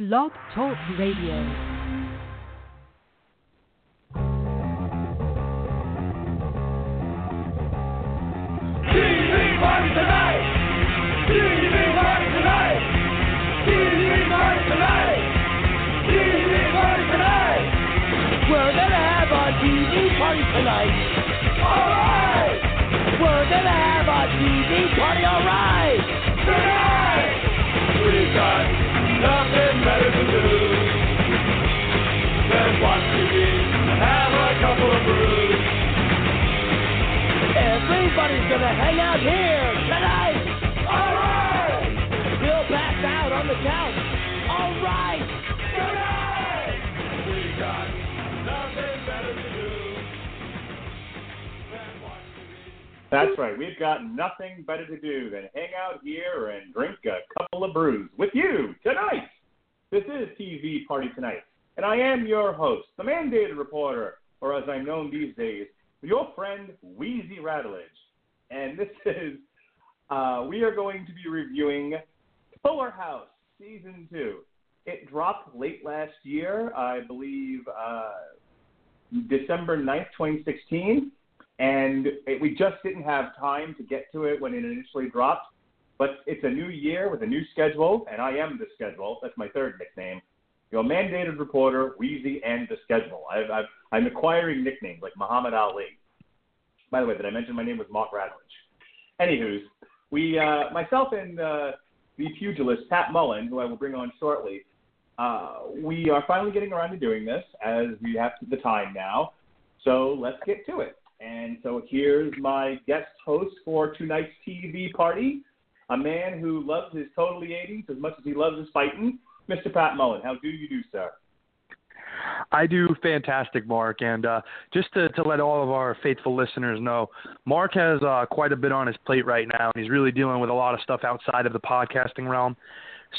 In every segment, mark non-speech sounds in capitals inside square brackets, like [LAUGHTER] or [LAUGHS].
Blog Talk Radio. Tonight. Alright! We're gonna have a TV party, alright. Tonight! We got Everybody's gonna hang out here tonight. We'll pass out on the couch. Alright. Tonight! We got nothing better to do than watch TV. That's right. We've got nothing better to do than hang out here and drink a couple of brews with you tonight. This is TV Party Tonight, and I am your host, the mandated reporter, or as I'm known these days, your friend Wheezy Radulich. And this [LAUGHS] is, uh, we are going to be reviewing Fuller House Season 2. It dropped late last year, I believe uh, December 9th, 2016 and it, we just didn't have time to get to it when it initially dropped. But it's a new year with a new schedule, and I am the schedule. That's my third nickname. Your mandated reporter, Wheezy, and the schedule. I've, I've, I'm acquiring nicknames like Muhammad Ali. By the way, did I mention my name was Mark Radulich? Anywho's, we, uh, myself and uh, the pugilist Pat Mullin, who I will bring on shortly, uh, we are finally getting around to doing this as we have the time now. So let's get to it. And so here's my guest host for tonight's TV party, a man who loves his totally 80s as much as he loves his fighting, Mr. Pat Mullin. How do you do, sir? I do fantastic, Mark. And uh, just to, to let all of our faithful listeners know, Mark has uh, quite a bit on his plate right now, and he's really dealing with a lot of stuff outside of the podcasting realm.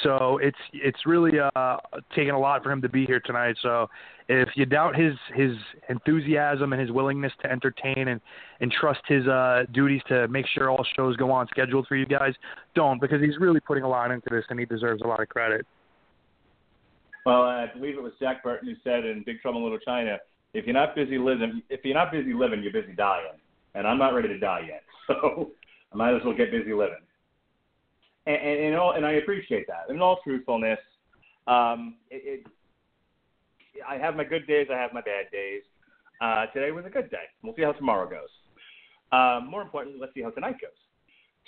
So it's it's really uh, taken a lot for him to be here tonight. So if you doubt his his enthusiasm and his willingness to entertain and and trust his uh, duties to make sure all shows go on scheduled for you guys, don't because he's really putting a lot into this and he deserves a lot of credit. Well, I believe it was Jack Burton who said in Big Trouble in Little China, if you're not busy living, if you're not busy living, you're busy dying. And I'm not ready to die yet, [LAUGHS] so I might as well get busy living. And, and, and all, and I appreciate that. In all truthfulness, um, it, it, I have my good days, I have my bad days. Uh, today was a good day. We'll see how tomorrow goes. Um, more importantly, let's see how tonight goes. [LAUGHS]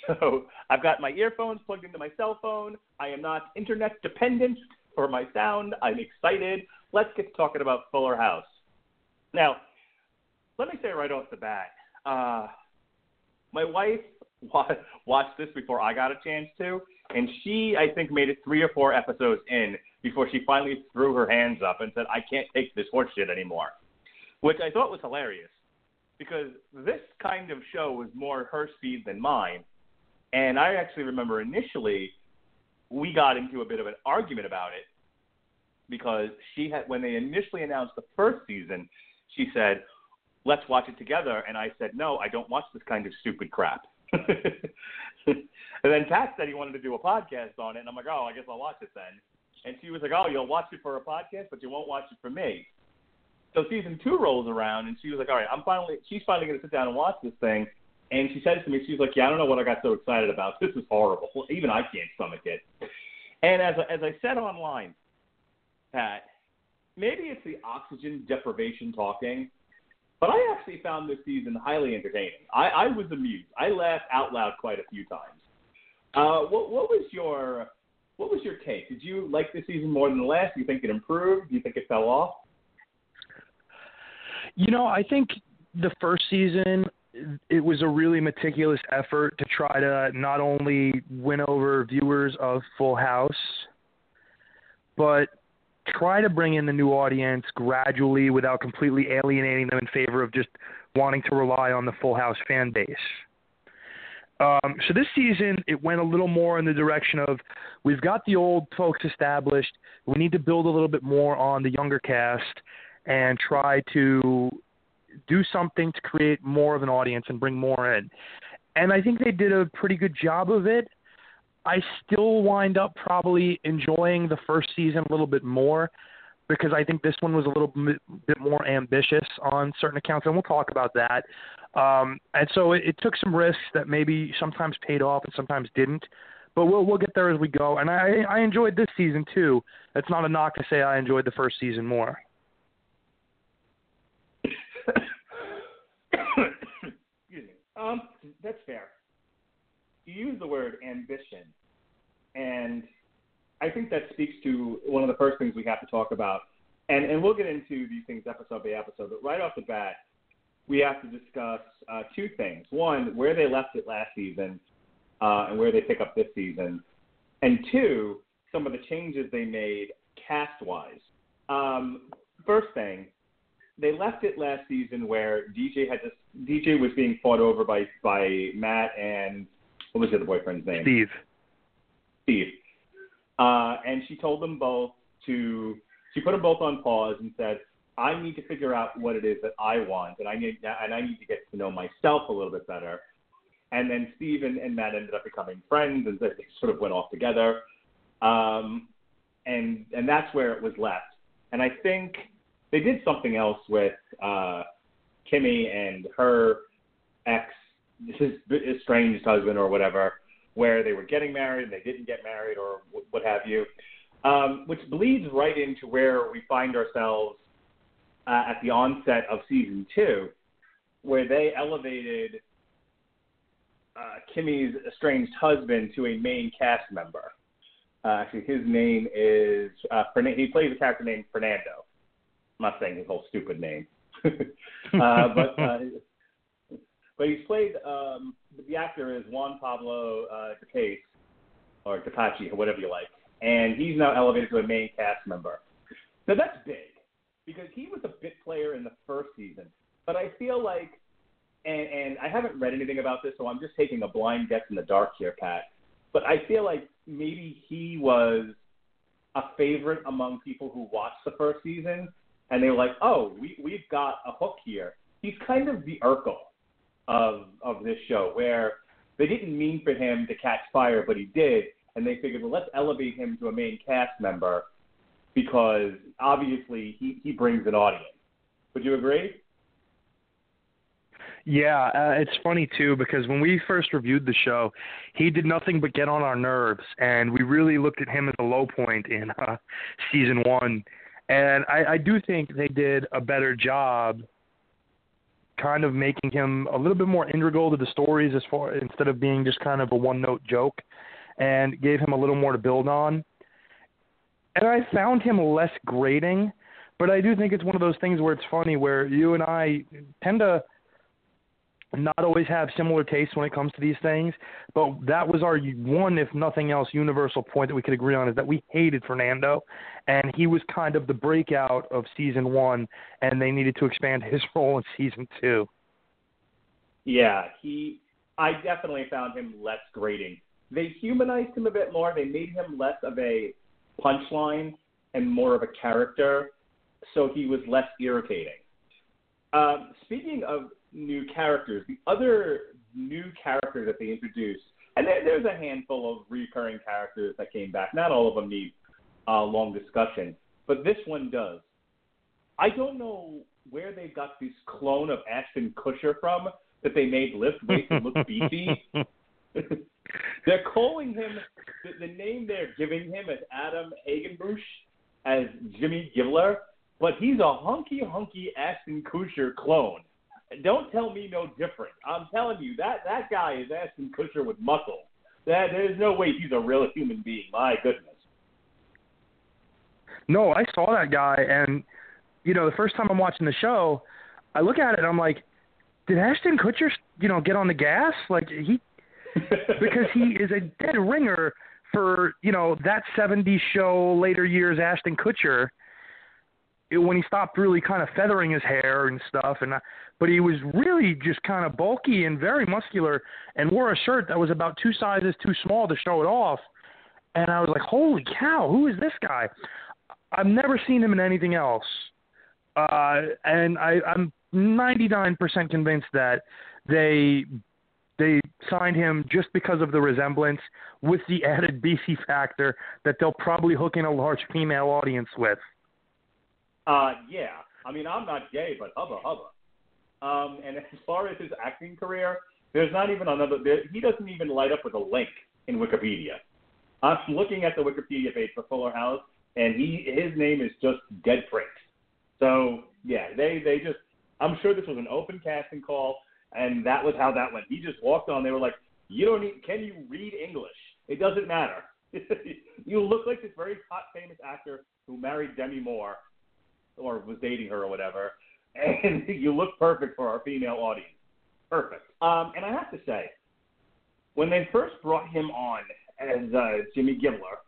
So I've got my earphones plugged into my cell phone. I am not internet dependent for my sound. I'm excited. Let's get to talking about Fuller House. Now, let me say right off the bat, uh, my wife [LAUGHS] wa- watched this before I got a chance to, and she, I think, made it three or four episodes in before she finally threw her hands up and said, I can't take this horseshit anymore, which I thought was hilarious because this kind of show was more her speed than mine. And I actually remember initially we got into a bit of an argument about it because she had when they initially announced the first season, she said, "Let's watch it together," and I said, "No, I don't watch this kind of stupid crap." [LAUGHS] and then Pat said he wanted to do a podcast on it, and I'm like, "Oh, I guess I'll watch it then." And she was like, "Oh, you'll watch it for a podcast, but you won't watch it for me." So season two rolls around, and she was like, "All right, I'm finally." She's finally going to sit down and watch this thing. And she said to me, she's like, "Yeah, I don't know what I got so excited about. This is horrible. [LAUGHS] Even I can't stomach it." And as as I said online, Pat, maybe it's the oxygen deprivation talking, but I actually found this season highly entertaining. I, I was amused. I laughed out loud quite a few times. Uh, what, what was your what was your take? Did you like this season more than the last? Do you think it improved? Do you think it fell off? You know, I think the first season it was a really meticulous effort to try to not only win over viewers of Full House, but try to bring in the new audience gradually without completely alienating them in favor of just wanting to rely on the Full House fan base. Um, so this season, it went a little more in the direction of we've got the old folks established. We need to build a little bit more on the younger cast and try to do something to create more of an audience and bring more in. And I think they did a pretty good job of it. I still wind up probably enjoying the first season a little bit more because I think this one was a little bit more ambitious on certain accounts, and we'll talk about that. Um, and so it, it took some risks that maybe sometimes paid off and sometimes didn't. But we'll we'll get there as we go. And I I enjoyed this season too. It's not a knock to say I enjoyed the first season more. Excuse me. Um, that's fair. You use the word ambition, and I think that speaks to one of the first things we have to talk about. And and we'll get into these things episode by episode. But right off the bat, we have to discuss uh, two things. One, where they left it last season, uh, and where they pick up this season. And two, some of the changes they made cast wise. Um, first thing, they left it last season where DJ had this DJ was being fought over by by Matt and what was the other boyfriend's name? Steve. Steve. Uh, and she told them both to she put them both on pause and said, I need to figure out what it is that I want, and I need and I need to get to know myself a little bit better. And then Steve and, and Matt ended up becoming friends, and they sort of went off together. Um, and and that's where it was left. And I think they did something else with uh, Kimmy and her ex, his estranged husband or whatever, where they were getting married and they didn't get married or what have you, um, which bleeds right into where we find ourselves uh, at the onset of season two, where they elevated uh, Kimmy's estranged husband to a main cast member. Uh, actually, his name is uh, Fern- he plays a character named Fernando. Not saying his whole stupid name, [LAUGHS] [LAUGHS] uh, but uh, but he's played. Um, the actor is Juan Pablo uh, Di Pace or DePachi or whatever you like, and he's now elevated to a main cast member. Now that's big because he was a bit player in the first season. But I feel like, and, and I haven't read anything about this, so I'm just taking a blind guess in the dark here, Pat. But I feel like maybe he was a favorite among people who watched the first season, and they were like, "Oh, we we've got a hook here." He's kind of the Urkel of of this show, where they didn't mean for him to catch fire, but he did, and they figured, well, let's elevate him to a main cast member because obviously he, he brings an audience. Would you agree? Yeah, uh, it's funny too because when we first reviewed the show, he did nothing but get on our nerves, and we really looked at him as a low point in uh, season one. And I, I do think they did a better job, kind of making him a little bit more integral to the stories, as far instead of being just kind of a one-note joke, and gave him a little more to build on. And I found him less grating, but I do think it's one of those things where it's funny where you and I tend to not always have similar tastes when it comes to these things, but that was our one, if nothing else, universal point that we could agree on is that we hated Fernando, and he was kind of the breakout of season one, and they needed to expand [LAUGHS] his role in season two. Yeah, he. I definitely found him less grating. They humanized him a bit more. They made him less of a punchline and more of a character, so he was less irritating. Um, speaking of new characters, the other new character that they introduced, and there, there's a handful of recurring characters that came back. Not all of them need uh, long discussion, but this one does. I don't know where they got this clone of Ashton Kutcher from that they made lift weights and look beefy. [LAUGHS] they're calling him the, the name they're giving him is Adam Hagenbuch as Jimmy Gibbler, but he's a hunky hunky Ashton Kutcher clone. Don't tell me no different. I'm telling you that that guy is Ashton Kutcher with muscle. That there's no way he's a real human being. My goodness. No, I saw that guy, and you know, the first time I'm watching the show, I look at it and I'm like, did Ashton Kutcher, you know, get on the gas? Like he [LAUGHS] because he is a dead ringer for you know that '70s show later years Ashton Kutcher when he stopped really kind of feathering his hair and stuff and but he was really just kind of bulky and very muscular and wore a shirt that was about two sizes too small to show it off. And I was like holy cow who is this guy? I've never seen him in anything else. Uh and I I'm 99% convinced that they they signed him just because of the resemblance, with the [LAUGHS] added BC factor that they'll probably hook in a large female audience with. Uh, yeah. I mean, I'm not gay, but hubba hubba. Um, and [LAUGHS] as far as his acting career, there's not even another. There, he doesn't even light up with a link in Wikipedia. I'm looking at the Wikipedia page for Fuller House, and he his name is just dead print. So yeah, they they just. I'm sure this was an open casting call, and that was how that went. He just walked on. They were like, "You don't need. Can you read English? It doesn't matter. [LAUGHS] you look like this very hot, famous actor who married Demi Moore, or was dating her or whatever, [LAUGHS] and you look perfect for our female audience. Perfect. Um, and I have to say, when they first brought him on as uh, Jimmy Gibbler,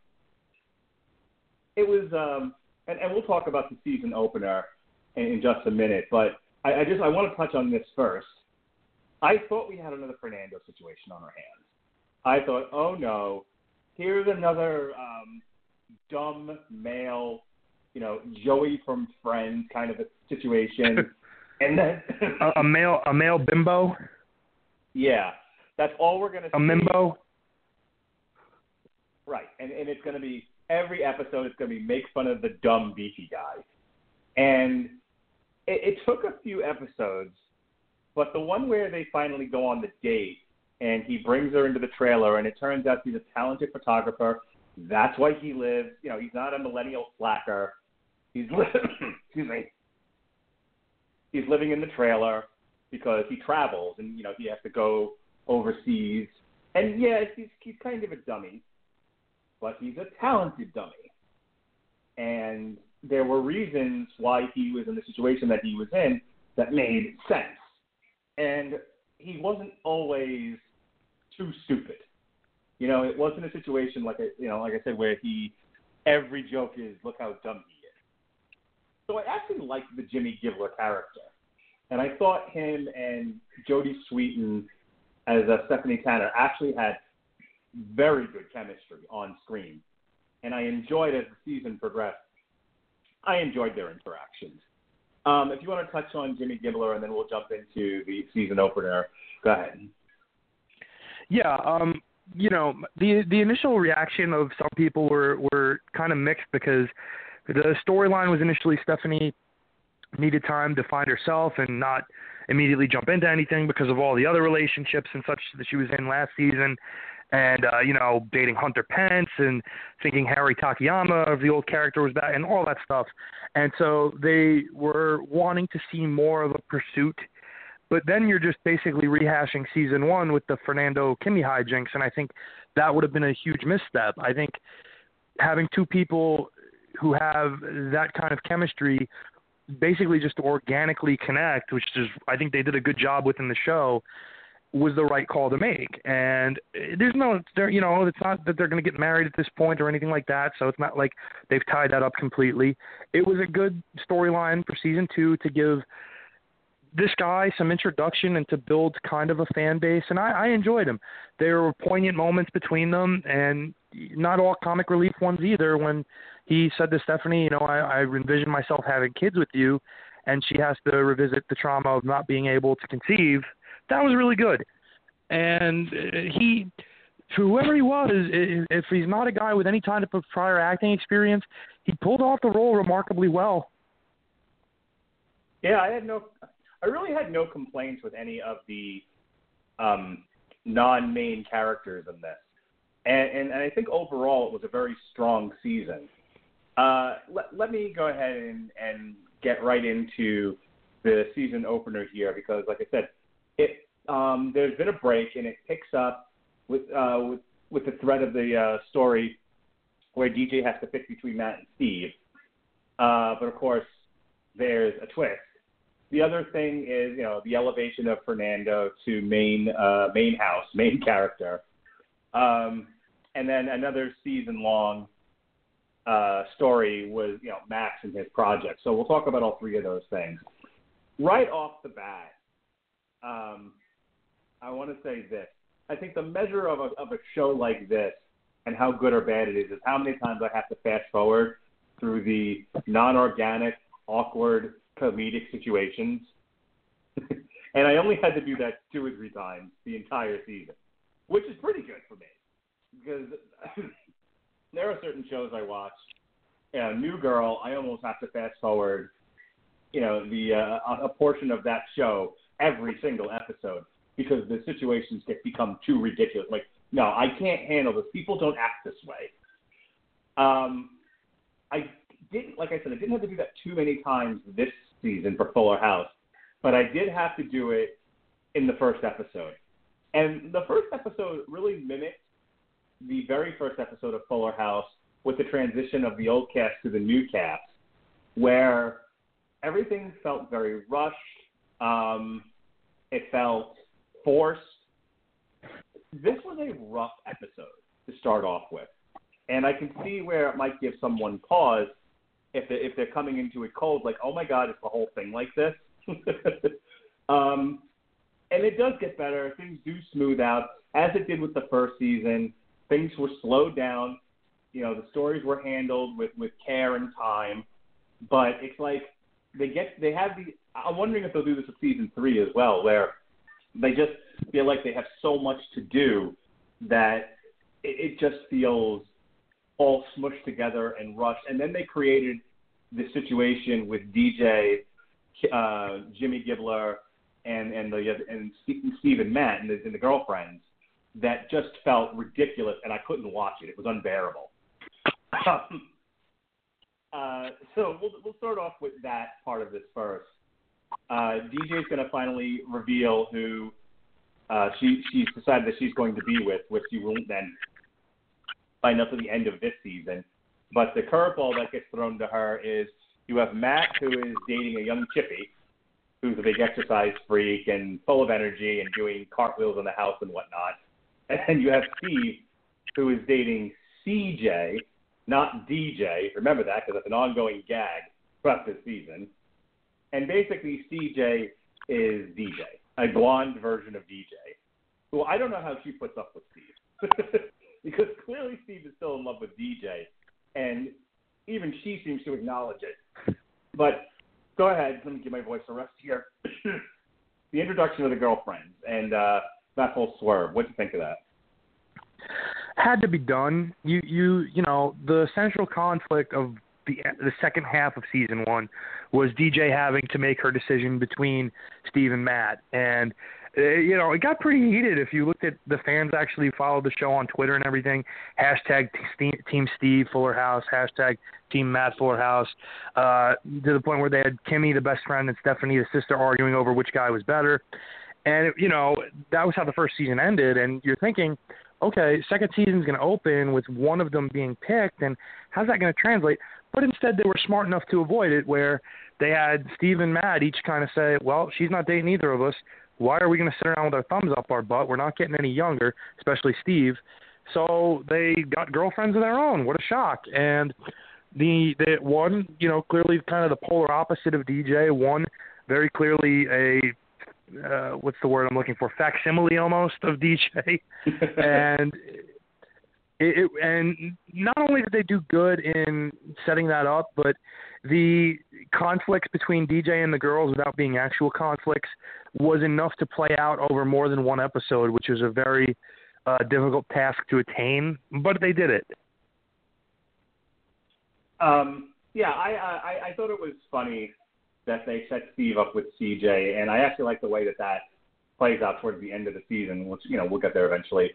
it was, um, and, and we'll talk about the season opener in, in just a minute, but I, I just I want to touch on this first. I thought we had another Fernando situation on our hands. I thought, oh no, here's another um, dumb male, you know, Joey from Friends kind of a situation, [LAUGHS] and then a, a male a male bimbo. Yeah, that's all we're gonna. A see. mimbo. Right, and and it's gonna be every episode. It's gonna be make fun of the dumb beefy guy, and it, it took a few episodes, but the one where they finally go on the date and he brings her into the trailer, and it turns out he's a talented photographer. That's why he lives. You know, he's not a millennial slacker. He's [COUGHS] excuse me. He's living in the trailer because he travels, and you know he has to go overseas. And yeah, he's he's kind of a dummy, but he's a talented dummy. And there were reasons why he was in the situation that he was in that made sense. And he wasn't always too stupid. You know, it wasn't a situation like a, you know, like I said, where he every joke is look how dumb he. So I actually liked the Jimmy Gibbler character, and I thought him and Jodie Sweetin as uh, Stephanie Tanner actually had very good chemistry on screen, and I enjoyed as the season progressed. I enjoyed their interactions. Um, if you want to touch on Jimmy Gibbler, and then we'll jump into the season opener. Go ahead. Yeah, um, you know, the the initial reaction of some people were were kind of mixed because the storyline was initially Stephanie needed time to find herself and not immediately jump into anything because of all the other relationships and such that she was in last season and uh, you know dating Hunter Pence and thinking Harry Takayama of the old character was back and all that stuff. And so they were wanting to see more of a pursuit but then you're just basically rehashing season one with the Fernando Kimmy hijinks, and I think that would have been a huge misstep. I think having two people who have that kind of chemistry basically just organically connect, which is I think they did a good job within the show, was the right call to make. And there's no, there, you know, it's not that they're going to get married at this point or anything like that. So it's not like they've tied that up completely. It was a good storyline for season two to give this guy some introduction and to build kind of a fan base, and I, I enjoyed him. There were poignant moments between them, and not all comic relief ones either. When he said to Stephanie, you know, I, I envision myself having kids with you, and she has to revisit the trauma of not being able to conceive. That was really good, and uh, he. Whoever he was, if he's not a guy with any kind of prior acting experience, he pulled off the role remarkably well. Yeah, I had no I really had no complaints with any of the um, non-main characters in this, and, and, and I think overall it was a very strong season. Uh, let, let me go ahead and, and get right into the season opener here because, like I said, it um, there's been a break and it picks up with uh, with with the thread of the uh, story where DJ has to pick between Matt and Steve. Uh, but of course, there's a twist the other thing is, you know, the elevation of Fernando to main uh, main house, main character, um, and then another season long uh, story was, you know, Max and his project. So we'll talk about all three of those things. Right off the bat, um, I want to say this. I think the measure of a, of a show like this and how good or bad it is is how many times I have to fast forward through the non-organic, awkward comedic situations. [LAUGHS] and I only had to do that two or three times the entire season, which is pretty good for me because [LAUGHS] there are certain shows I watch. You know, New Girl, I almost have to fast forward, you know, the uh, a portion of that show every single episode because the situations get become too ridiculous. Like, no, I can't handle this. People don't act this way. Um, I didn't, like I said, I didn't have to do that too many times this season for Fuller House, but I did have to do it in the first episode. And the first episode really mimicked the very first episode of Fuller House with the transition of the old cast to the new cast, where everything felt very rushed. Um, it felt forced. This was a rough episode to start off with, and I can see where it might give someone pause if they, if they're coming into it cold, like, oh my god, is the whole thing like this? [LAUGHS] um, and it does get better. Things do smooth out as it did with the first season. Things were slowed down. You know, the stories were handled with with care and time. But it's like they get they have the. I'm wondering if they'll do this with season three as well, where they just feel like they have so much to do that it, it just feels all smushed together and rushed. And then they created the situation with DJ, uh, Jimmy Gibbler, and and the and Steve and Matt and the, and the girlfriends that just felt ridiculous, and I couldn't watch it. It was unbearable. Um, uh, so we'll we'll start off with that part of this first. Uh, DJ is going to finally reveal who uh, she she's decided that she's going to be with, which you won't then find out at the end of this season. But the curveball that gets thrown to her is you have Matt, who is dating a young chippy, who's a big exercise freak and full of energy and doing cartwheels in the house and whatnot. And you have Steve, who is dating CJ, not DJ. Remember that because it's an ongoing gag throughout this season. And basically, CJ is DJ, a blonde version of DJ. Who I don't know how she puts up with Steve. [LAUGHS] because clearly Steve is still in love with DJ, and even she seems to acknowledge it. But go ahead, let me give my voice a rest here. [CLEARS THROAT] the introduction of the girlfriends and uh, that whole swerve. What do you think of that? Had to be done. You you you know the central conflict of the the second half of season one was DJ having to make her decision between Steve and Matt, and uh, you know, it got pretty heated. If you looked at the fans actually followed the show on Twitter and everything, hashtag Team Steve Fuller House, hashtag Team Matt Fuller House, uh, to the point where they had Kimmy, the best friend, and Stephanie, the sister, arguing over which guy was better. And you know, that was how the first season ended. And you're thinking, okay, second season's going to open with one of them being picked, and how's that going to translate? But instead, they were smart enough to avoid it, where they had Steve and Matt each kind of say, well, she's not dating either of us why are we going to sit around with our thumbs up our butt? We're not getting any younger, especially Steve. So they got girlfriends of their own. What a shock! And the the one, you know, clearly kind of the polar opposite of DJ. One very clearly a uh, what's the word I'm looking for? Facsimile almost of DJ, [LAUGHS] and it, it, and not only did they do good in setting that up, but the conflicts between DJ and the girls without being actual conflicts was enough to play out over more than one episode, which was a very uh, difficult task to attain, but they did it. Um, yeah, I, I I thought it was funny that they set Steve up with CJ, and I actually like the way that that plays out towards the end of the season, which you know we'll get there eventually.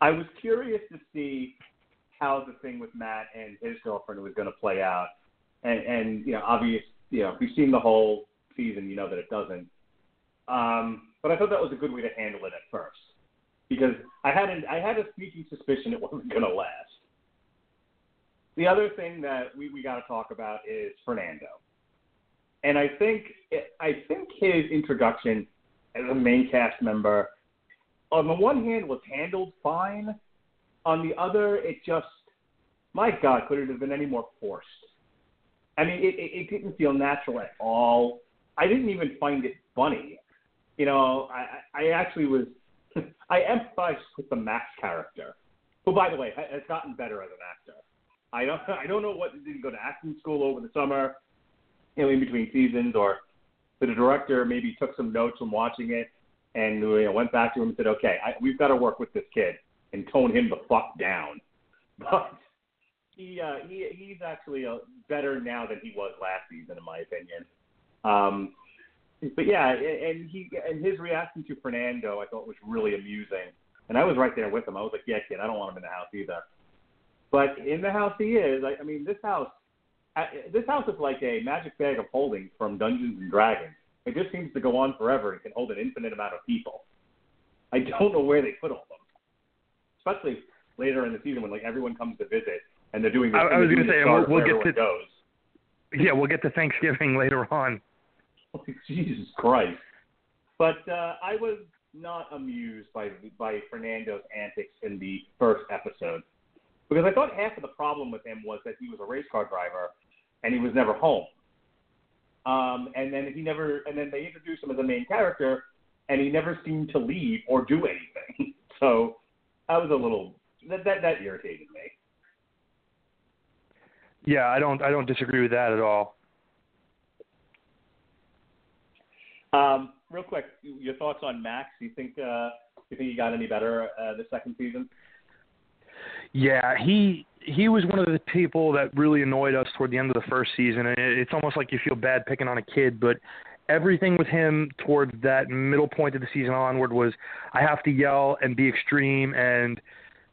I was curious to see how the thing with Matt and his girlfriend was going to play out, and and you know obvious you know if you've seen the whole season, you know that it doesn't. Um, but I thought that was a good way to handle it at first because I had an, I had a sneaking suspicion it wasn't going to last. The other thing that we, we got to talk about is Fernando, and I think I think his introduction as a main cast member, on the one hand, was handled fine. On the other, it just, my God, could it have been any more forced? I mean, it, it, it didn't feel natural at all. I didn't even find it funny you know, I, I actually was, [LAUGHS] I empathized with the Max character, who, by the way, has gotten better as an actor. I don't, [LAUGHS] I don't know what did he go to acting school over the summer, you know, in between seasons, or the director maybe took some notes from watching it and you know, went back to him and said, okay, I, we've got to work with this kid and tone him the fuck down. [LAUGHS] But he uh, he he's actually uh, better now than he was last season, in my opinion. Um, but yeah, and he and his reaction to Fernando, I thought was really amusing. And I was right there with him. I was like, yeah, kid, I don't want him in the house either. But in the house he is. I, I mean, this house, this house is like a magic bag of holding from Dungeons and Dragons. It just seems to go on forever and can hold an infinite amount of people. I don't know where they put all of them, especially later in the season when like everyone comes to visit and they're doing. This, I, I was going to say we'll, we'll get to goes. yeah, we'll get to Thanksgiving later on. [LAUGHS] Jesus Christ! But uh, I was not amused by by Fernando's antics in the first episode because I thought half of the problem with him was that he was a race car driver and he was never home. Um, and then he never, and then they introduced him as a main character, and he never seemed to leave or do anything. [LAUGHS] so I was a little that that that irritated me. Yeah, I don't I don't disagree with that at all. Um, real quick, your thoughts on Max? Do you think uh, do you think he got any better uh, the second season? Yeah, he he was one of the people that really annoyed us toward the end of the first season, and it's almost like you feel bad picking on a kid, but everything with him towards that middle point of the season onward was I have to yell and be extreme and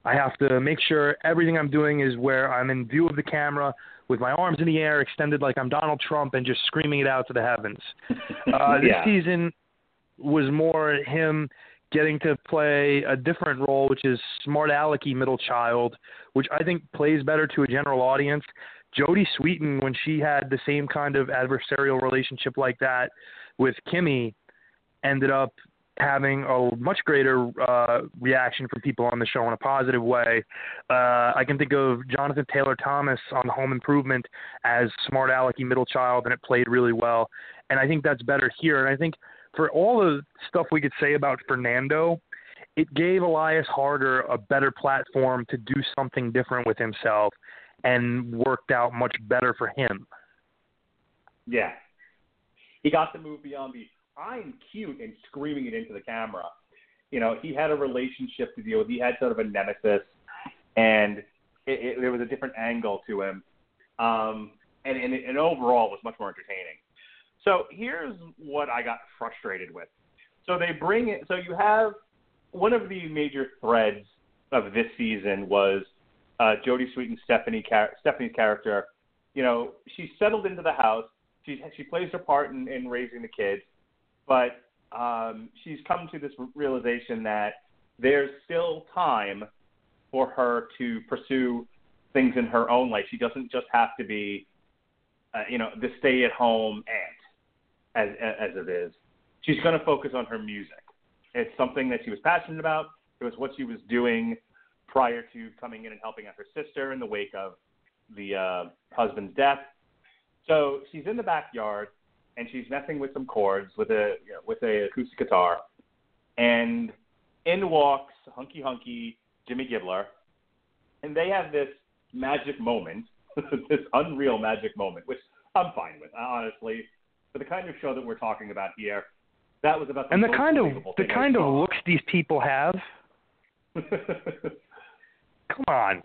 I have to make sure everything I'm doing is where I'm in view of the camera with my arms in the air extended like I'm Donald Trump and just screaming it out to the heavens. [LAUGHS] Uh, this yeah. season was more him getting to play a different role, which is smart alecky middle child, which I think plays better to a general audience. Jodie Sweetin, when she had the same kind of adversarial relationship like that with Kimmy, ended up having a much greater uh, reaction from people on the show in a positive way. Uh, I can think of Jonathan Taylor Thomas on Home Improvement as smart alecky middle child, and it played really well. And I think that's better here. And I think for all the stuff we could say about Fernando, it gave Elias Harger a better platform to do something different with himself, and worked out much better for him. Yeah, he got to move beyond the I'm cute and screaming it into the camera. You know, he had a relationship to deal with. He had sort of a nemesis, and it, it, there was a different angle to him. Um, and, and, and overall, was much more entertaining. So here's what I got frustrated with. So they bring it. So you have one of the major threads of this season was uh, Jodie Sweetin Stephanie Stephanie's character. You know, she settled into the house. She she plays her part in, in raising the kids but um, she's come to this realization that there's still time for her to pursue things in her own life. She doesn't just have to be, uh, you know, the stay-at-home aunt as as it is. She's going to focus on her music. It's something that she was passionate about. It was what she was doing prior to coming in and helping out her sister in the wake of the uh, husband's death. So she's in the backyard and she's messing with some chords with a you know, with a acoustic guitar, and in walks Hunky Hunky Jimmy Gibbler, and they have this magic moment, [LAUGHS] this unreal magic moment, which I'm fine with, honestly. For the kind of show that we're talking about here, that was about the and the kind of the kind of looks these people have. [LAUGHS] Come on.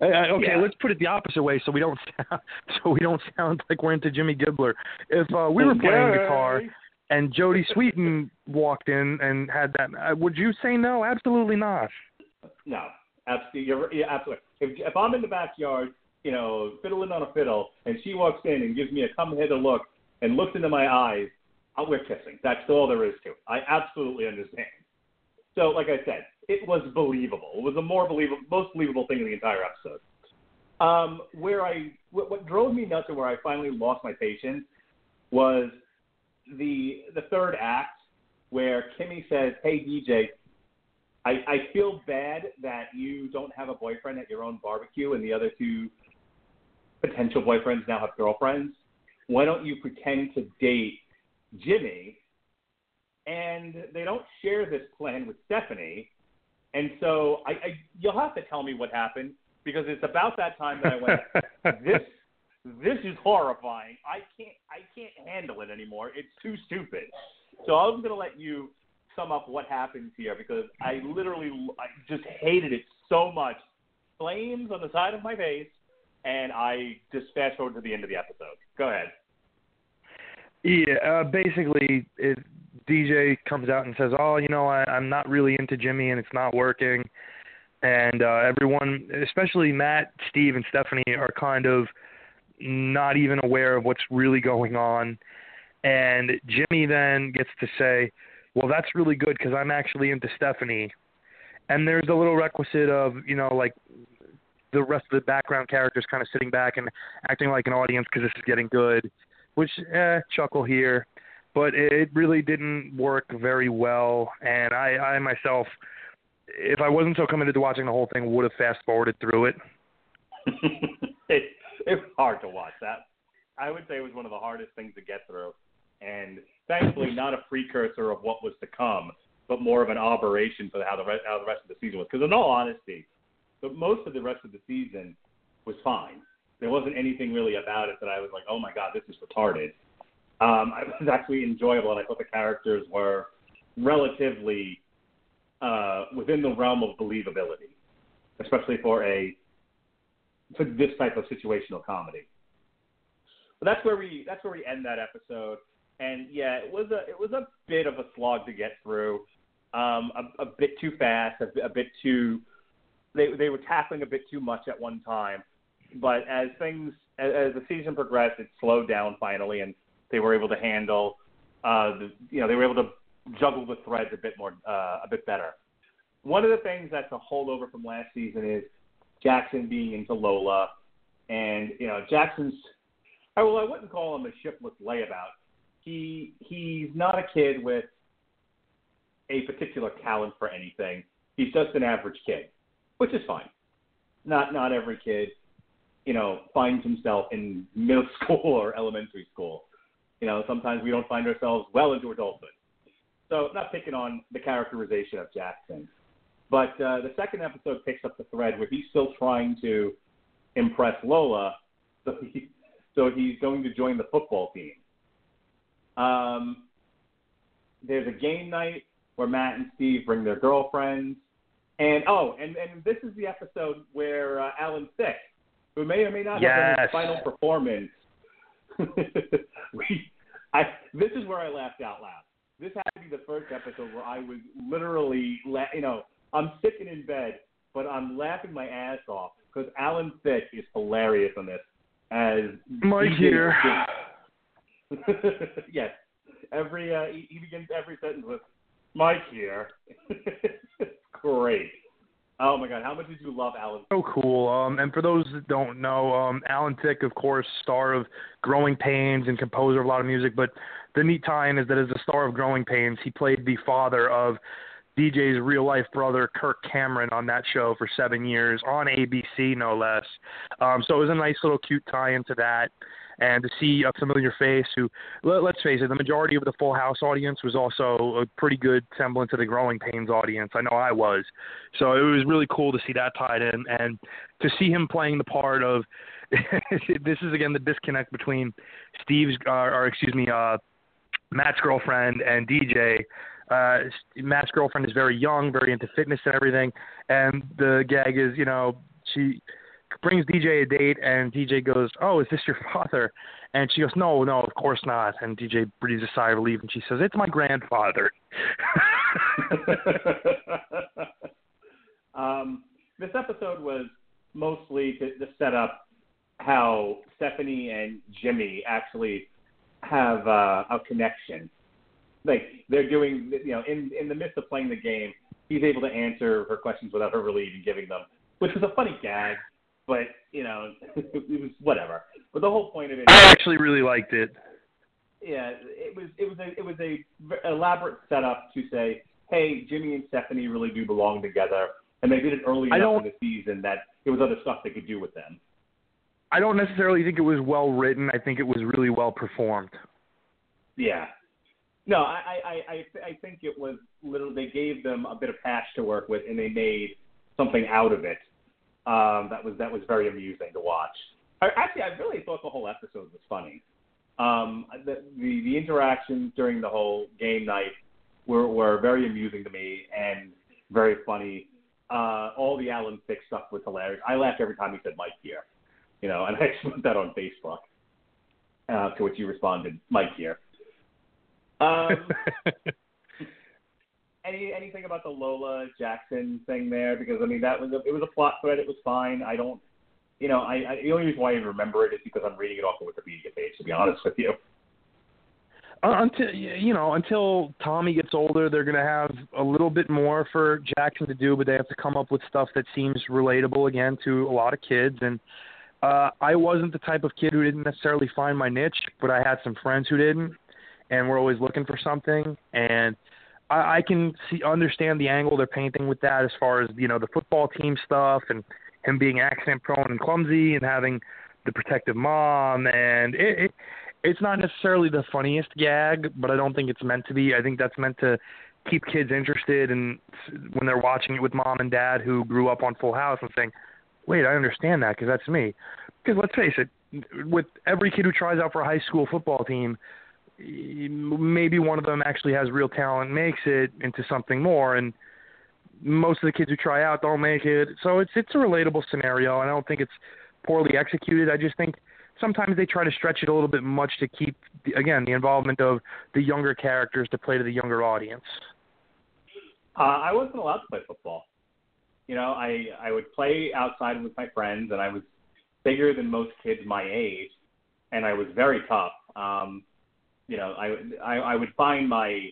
Uh, okay, Yeah. let's put it the opposite way, so we don't [LAUGHS] sound, so we don't sound like we're into Jimmy Gibbler. If uh, we were playing guitar Okay. and Jodie Sweetin walked in and had that, uh, would you say no? Absolutely not. No, absolutely. You're, yeah, absolutely. If, if I'm in the backyard, you know, fiddling on a fiddle, and she walks in and gives me a come hither look and looked into my eyes, we're kissing. That's all there is to it. I absolutely understand. So, like I said, it was believable. It was the more believable, most believable thing in the entire episode. Um, where I, what, what drove me nuts and where I finally lost my patience was the the third act where Kimmy says, "Hey DJ, I, I feel bad that you don't have a boyfriend at your own barbecue, and the other two potential boyfriends now have girlfriends. Why don't you pretend to date Jimmy?" And they don't share this plan with Stephanie, and so I, I you'll have to tell me what happened because it's about that time that I went, [LAUGHS] "This this is horrifying. I can't I can't handle it anymore. It's too stupid. So I'm going to let you sum up what happens here because I literally I just hated it so much. Flames on the side of my face, and I just fast forward to the end of the episode. Go ahead. Yeah, uh, basically, it, DJ comes out and says, "Oh, you know, I, I'm not really into Jimmy, and it's not working." And uh, everyone, especially Matt, Steve, and Stephanie, are kind of not even aware of what's really going on. And Jimmy then gets to say, "Well, that's really good because I'm actually into Stephanie." And there's a little requisite of, you know, like the rest of the background characters kind of sitting back and acting like an audience because this is getting good, which eh, chuckle here, but it really didn't work very well. And I, I myself, if I wasn't so committed to watching the whole thing, would have fast forwarded through it. [LAUGHS] it it was hard to watch that. I would say it was one of the hardest things to get through, and thankfully not a precursor of what was to come, but more of an aberration for how the how the rest of the season was. Because in all honesty, but most of the rest of the season was fine. There wasn't anything really about it that I was like, oh my god, this is retarded. Um, [LAUGHS] it was actually enjoyable, and I thought the characters were relatively uh, within the realm of believability, especially for a for this type of situational comedy. But that's where we that's where we end that episode. And yeah, it was a it was a bit of a slog to get through, um, a, a bit too fast, a, a bit too they they were tackling a bit too much at one time. But as things as, as the season progressed, it slowed down finally, and they were able to handle uh, the you know they were able to juggle the threads a bit more uh, a bit better. One of the things that's a holdover from last season is Jackson being into Lola, and you know Jackson's. I well, I wouldn't call him a shiftless layabout. He he's not a kid with a particular talent for anything. He's just an average kid which is fine. Not not every kid, you know, finds himself in middle [LAUGHS] school or elementary school. You know, sometimes we don't find ourselves well into adulthood. So not picking on the characterization of Jackson. But uh, the second episode picks up the thread where he's still trying to impress Lola, [LAUGHS] so, he, so he's going to join the football team. Um, there's a game night where Matt and Steve bring their girlfriends. And oh, and and this is the episode where uh, Alan Thicke, who may or may not yes. have done his final performance, [LAUGHS] we, I this is where I laughed out loud. This had to be the first episode where I was literally, la- you know, I'm sitting in bed, but I'm laughing my ass off because Alan Thicke is hilarious on this. As Mike here. [LAUGHS] yes, every uh, he, he begins every sentence with Mike [LAUGHS] here great. Oh my God, how much did you love Alan? So cool. Um, and for those that don't know, um, Alan Thicke, of course, star of Growing Pains and composer of a lot of music. But the neat tie-in is that as the star of Growing Pains, he played the father of DJ's real life brother Kirk Cameron on that show for seven years on ABC, no less. Um, so it was a nice little cute tie into that and to see a familiar face who, let, us face it, the majority of the Full House audience was also a pretty good semblance of the Growing Pains audience. I know I was. So it was really cool to see that tied in and to see him playing the part of. [LAUGHS] this is again the disconnect between Steve's, uh, or excuse me, uh, Matt's girlfriend and DJ. Uh, Matt's girlfriend is very young, very into fitness and everything, and the gag is, you know, she brings DJ a date, and DJ goes, "Oh, is this your father?" And she goes, "No, no, of course not." And DJ breathes a sigh of relief, and she says, "It's my grandfather." [LAUGHS] um, this episode was mostly to, to set up how Stephanie and Jimmy actually have uh, a connection. Like they're doing, you know, in in the midst of playing the game, he's able to answer her questions without her really even giving them, which was a funny gag but you know, [LAUGHS] it was whatever. But the whole point of it. I actually really liked it. Yeah, it was it was a it was a elaborate setup to say, hey, Jimmy and Stephanie really do belong together, and they did it early enough in the season that there was other stuff they could do with them. I don't necessarily think it was well written. I think it was really well performed. Yeah. No, I I I I think it was little. They gave them a bit of patch to work with, and they made something out of it um, that was that was very amusing to watch. I, actually, I really thought the whole episode was funny. Um, the, the the interactions during the whole game night were were very amusing to me and very funny. Uh, all the Alan Thicke stuff was hilarious. I laughed every time he said Mike here, you know, and [LAUGHS] I just put that on Facebook. Uh, to which you responded, Mike here. Um, [LAUGHS] any anything about the Lola Jackson thing there? Because I mean that was a, it was a plot thread. It was fine. I don't, you know, I, I the only reason why I even remember it is because I'm reading it off of the Wikipedia page. To be honest with you. Uh, until you know, until Tommy gets older, they're going to have a little bit more for Jackson to do, but they have to come up with stuff that seems relatable again to a lot of kids. And uh, I wasn't the type of kid who didn't necessarily find my niche, but I had some friends who didn't, and we're always looking for something. And I, I can see understand the angle they're painting with that, as far as you know the football team stuff and him being accident prone and clumsy and having the protective mom, and it. it it's not necessarily the funniest gag, but I don't think it's meant to be. I think that's meant to keep kids interested and when they're watching it with mom and dad who grew up on Full House and saying, "Wait, I understand that because that's me." Because let's face it, with every kid who tries out for a high school football team, maybe one of them actually has real talent, makes it into something more, and most of the kids who try out don't make it. So it's it's a relatable scenario, and I don't think it's poorly executed. I just think sometimes they try to stretch it a little bit much to keep again the involvement of the younger characters to play to the younger audience. Uh, I wasn't allowed to play football. You know, I I would play outside with my friends, and I was bigger than most kids my age, and I was very tough. Um, you know, I, I I would find my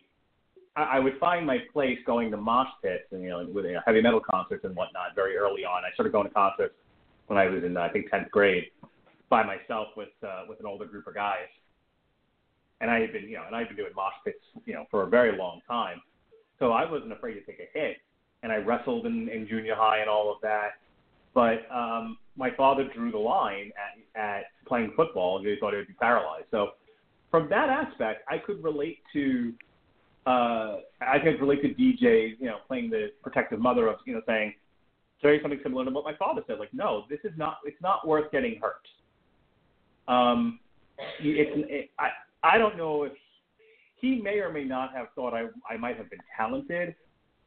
I would find my place going to mosh pits and you know with you know, heavy metal concerts and whatnot very early on. I started going to concerts when I was in I think tenth grade, by myself with uh, with an older group of guys. And I had been, you know, and I'd been doing mosh pits, you know, for a very long time. So I wasn't afraid to take a hit. And I wrestled in, in junior high and all of that. But um, my father drew the line at, at playing football, and he thought he would be paralyzed. So from that aspect, I could relate to uh, I could relate to DJ, you know, playing the protective mother of, you know, saying, say something similar to what my father said. Like, no, this is not, it's not worth getting hurt. Um, it's, it, I I don't know if he may or may not have thought I I might have been talented.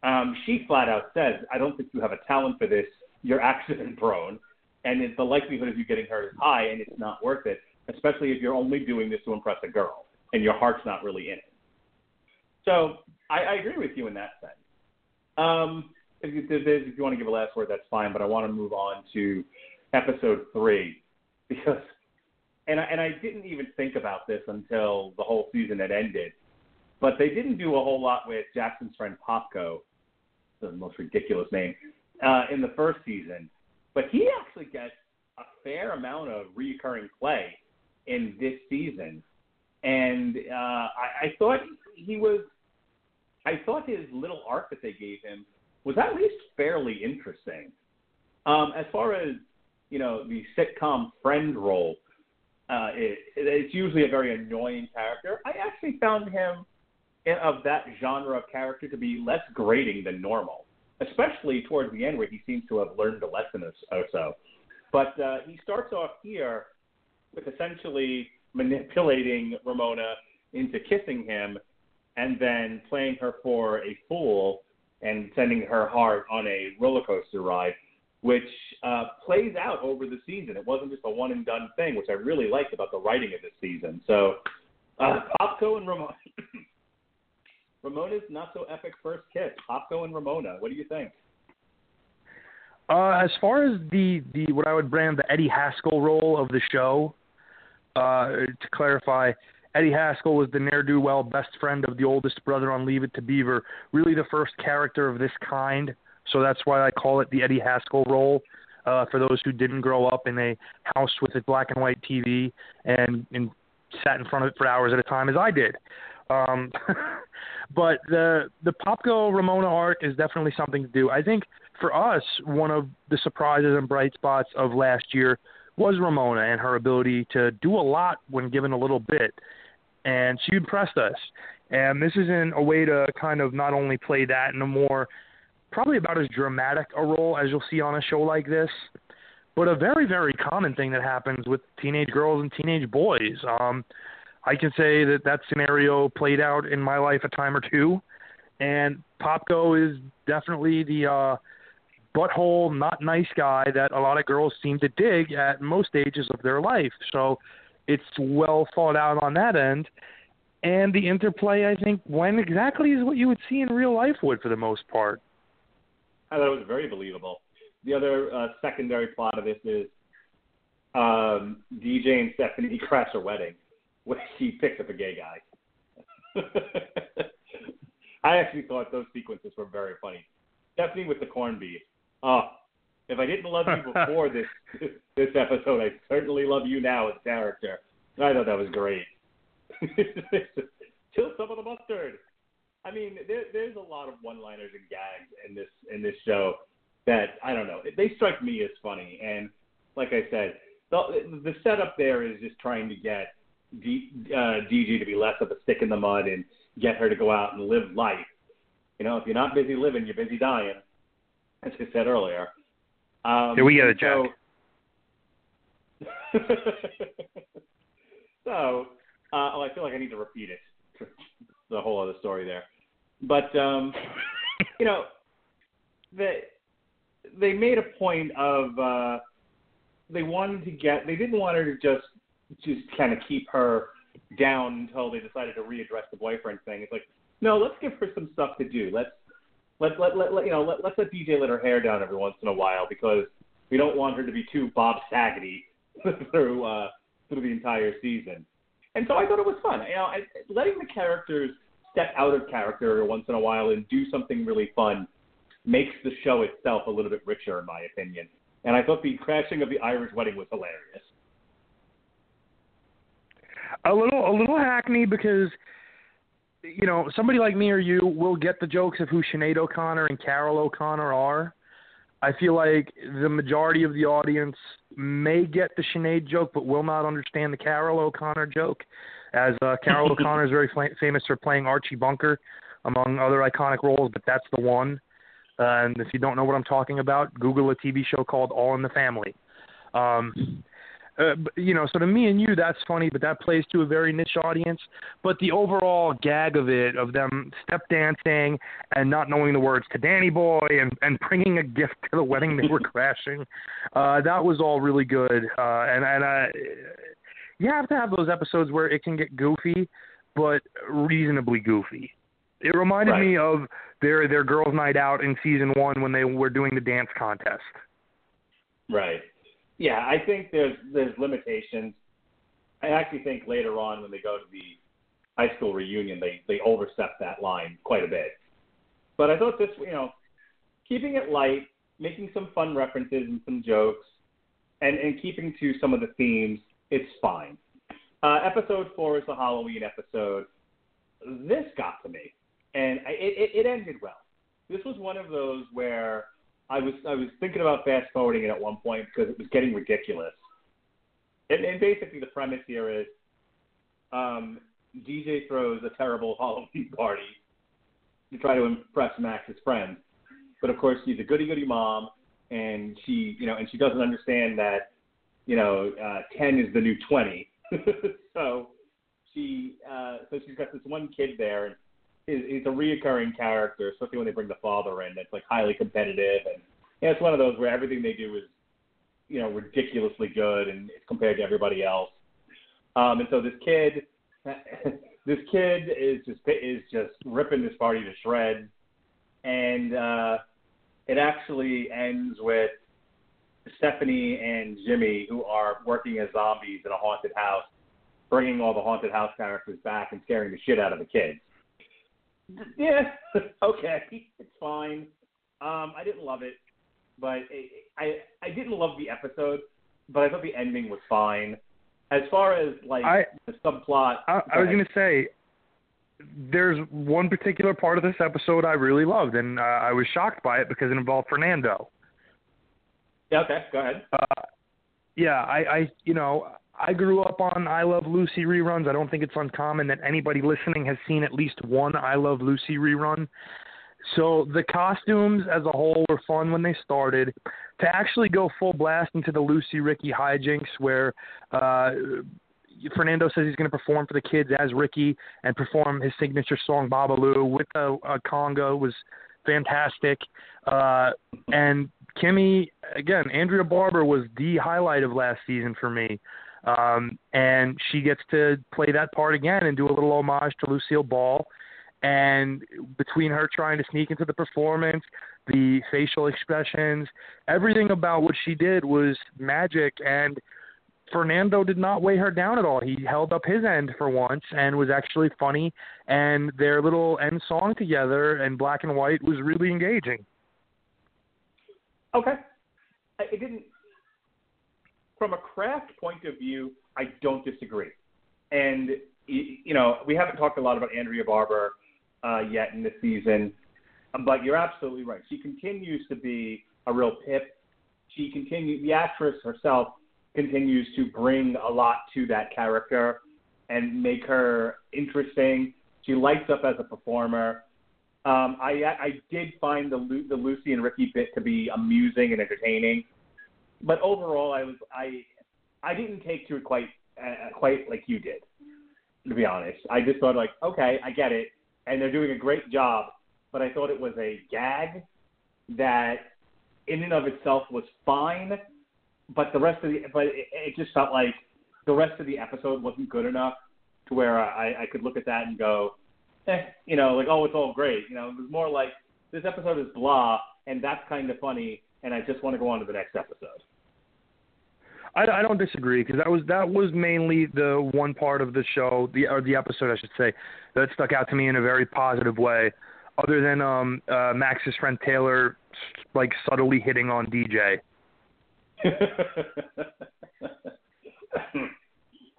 Um, she flat out says, "I don't think you have a talent for this. You're accident prone, [LAUGHS] and it's the likelihood of you getting hurt is high, and it's not worth it, especially if you're only doing this to impress a girl and your heart's not really in it." So I, I agree with you in that sense. Um, if you, if you want to give a last word, that's fine, but I want to move on to episode three because and I, and I didn't even think about this until the whole season had ended. But they didn't do a whole lot with Jackson's friend Popko, the most ridiculous name, uh, in the first season. But he actually gets a fair amount of recurring play in this season, and uh, I, I thought he was. I thought his little arc that they gave him was at least fairly interesting. Um, as far as you know, the sitcom friend role, uh, it, it's usually a very annoying character. I actually found him of that genre of character to be less grating than normal, especially towards the end where he seems to have learned a lesson or so. But uh, he starts off here with essentially manipulating Ramona into kissing him and then playing her for a fool and sending her heart on a roller coaster ride which uh, plays out over the season. It wasn't just a one and done thing, which I really liked about the writing of this season. So, uh, Popko and Ramona. [COUGHS] Ramona's not so epic first kiss. Popko and Ramona. What do you think? Uh, as far as the, the what I would brand the Eddie Haskell role of the show, uh, to clarify, Eddie Haskell was the ne'er do well best friend of the oldest brother on Leave It to Beaver. Really, the first character of this kind so that's why I call it the Eddie Haskell role. Uh, for those who didn't grow up in a house with a black and white TV and, and sat in front of it for hours at a time, as I did. Um, [LAUGHS] but the the Popko Ramona art is definitely something to do. I think for us, one of the surprises and bright spots of last year was Ramona and her ability to do a lot when given a little bit, and she impressed us. And this is in a way to kind of not only play that in a more probably about as dramatic a role as you'll see on a show like this. but a very very common thing that happens with teenage girls and teenage boys. Um, I can say that that scenario played out in my life a time or two, and Popko is definitely the uh, butthole, not nice guy that a lot of girls seem to dig at most stages of their life. So it's well thought out on that end. And the interplay, I think, went exactly is what you would see in real life would for the most part. I thought it was very believable. The other uh, secondary plot of this is um, DJ and Stephanie [LAUGHS] crash a wedding where she picks up a gay guy. [LAUGHS] I actually thought those sequences were very funny. Stephanie with the corned beef. Oh, if I didn't love you [LAUGHS] before this this episode, I certainly love you now as character. I thought that was great. [LAUGHS] Kill some of the mustard. I mean, there, there's a lot of one-liners and gags in this in this show that I don't know. They strike me as funny, and like I said, the the setup there is just trying to get D, uh, DJ to be less of a stick in the mud and get her to go out and live life. You know, if you're not busy living, you're busy dying, as I said earlier. Um, Here we go, Jack. So, [LAUGHS] so uh, oh, I feel like I need to repeat it. the whole other story there, but um, [LAUGHS] you know, they they made a point of uh, they wanted to get they didn't want her to just just kind of keep her down until they decided to readdress the boyfriend thing. It's like, no, let's give her some stuff to do. Let's let let let, let you know let, let's let DJ let her hair down every once in a while because we don't want her to be too Bob Saggety [LAUGHS] through uh, through the entire season. And so I thought it was fun. You know, I, letting the characters step out of character once in a while and do something really fun makes the show itself a little bit richer, in my opinion. And I thought the crashing of the Irish wedding was hilarious. A little, a little hackney because you know somebody like me or you will get the jokes of who Sinead O'Connor and Carroll O'Connor are. I feel like the majority of the audience may get the Sinead joke, but will not understand the Carroll O'Connor joke, as uh, Carroll [LAUGHS] O'Connor is very fl- famous for playing Archie Bunker, among other iconic roles, but that's the one. Uh, and if you don't know what I'm talking about, Google a TV show called All in the Family. Um, uh, you know, so to me and you, that's funny, but that plays to a very niche audience. But the overall gag of it, of them step dancing and not knowing the words to Danny Boy and and bringing a gift to the wedding they were [LAUGHS] crashing, uh, that was all really good. Uh, and and I, you have to have those episodes where it can get goofy, but reasonably goofy. It reminded Right. me of their their girls' night out in season one when they were doing the dance contest. Right. Yeah, I think there's there's limitations. I actually think later on when they go to the high school reunion, they they overstep that line quite a bit. But I thought this, you know, keeping it light, making some fun references and some jokes, and and keeping to some of the themes, it's fine. Uh, episode four is the Halloween episode. This got to me, and I, it, it it ended well. This was one of those where I was I was thinking about fast forwarding it at one point because it was getting ridiculous. And, and basically, the premise here is um, DJ throws a terrible [LAUGHS] Halloween party to try to impress Max's friends, but of course she's a goody goody mom, and she you know and she doesn't understand that you know uh, ten is the new twenty. [LAUGHS] so she uh, so she's got this one kid there, and is, is a reoccurring character, especially when they bring the father in. That's like highly competitive, and yeah, it's one of those where everything they do is, you know, ridiculously good and it's compared to everybody else. Um, and so this kid, [LAUGHS] this kid is just is just ripping this party to shreds, and uh, it actually ends with Stephanie and Jimmy, who are working as zombies in a haunted house, bringing all the haunted house characters back and scaring the shit out of the kids. Yeah, [LAUGHS] okay, it's fine. Um, I didn't love it, but it, I I didn't love the episode, but I thought the ending was fine. As far as like I- the subplot, I, I was going to say, there's one particular part of this episode I really loved, and uh, I was shocked by it because it involved Fernando. Yeah, okay, go ahead. Uh, yeah, I, I, you know, I grew up on I Love Lucy reruns. I don't think it's uncommon that anybody listening has seen at least one I Love Lucy rerun. So the costumes as a whole were fun when they started. to actually go full blast into the Lucy Ricky hijinks where uh, Fernando says he's going to perform for the kids as Ricky and perform his signature song Babalu with a, a conga was fantastic. Uh, and Kimmy, again, Andrea Barber was the highlight of last season for me. Um, and she gets to play that part again and do a little homage to Lucille Ball. And between her trying to sneak into the performance, the facial expressions, everything about what she did was magic. And Fernando did not weigh her down at all. He held up his end for once and was actually funny. And their little end song together in black and white was really engaging. Okay. It didn't. From a craft point of view, I don't disagree. And you know, we haven't talked a lot about Andrea Barber uh, yet in this season, but you're absolutely right. She continues to be a real pip. She continues. The actress herself continues to bring a lot to that character and make her interesting. She lights up as a performer. Um, I I did find the the Lucy and Ricky bit to be amusing and entertaining, but overall I was I I didn't take to it quite uh, quite like you did. To be honest, I just thought like okay I get it, and they're doing a great job, but I thought it was a gag that in and of itself was fine, but the rest of the but it, it just felt like the rest of the episode wasn't good enough to where I, I could look at that and go, eh, you know, like, oh, it's all great. You know, it was more like this episode is blah, and that's kind of funny, and I just want to go on to the next episode. I, I don't disagree because that was that was mainly the one part of the show, the or the episode, I should say, that stuck out to me in a very positive way. Other than um, uh, Max's friend Taylor, like subtly hitting on DJ. [LAUGHS]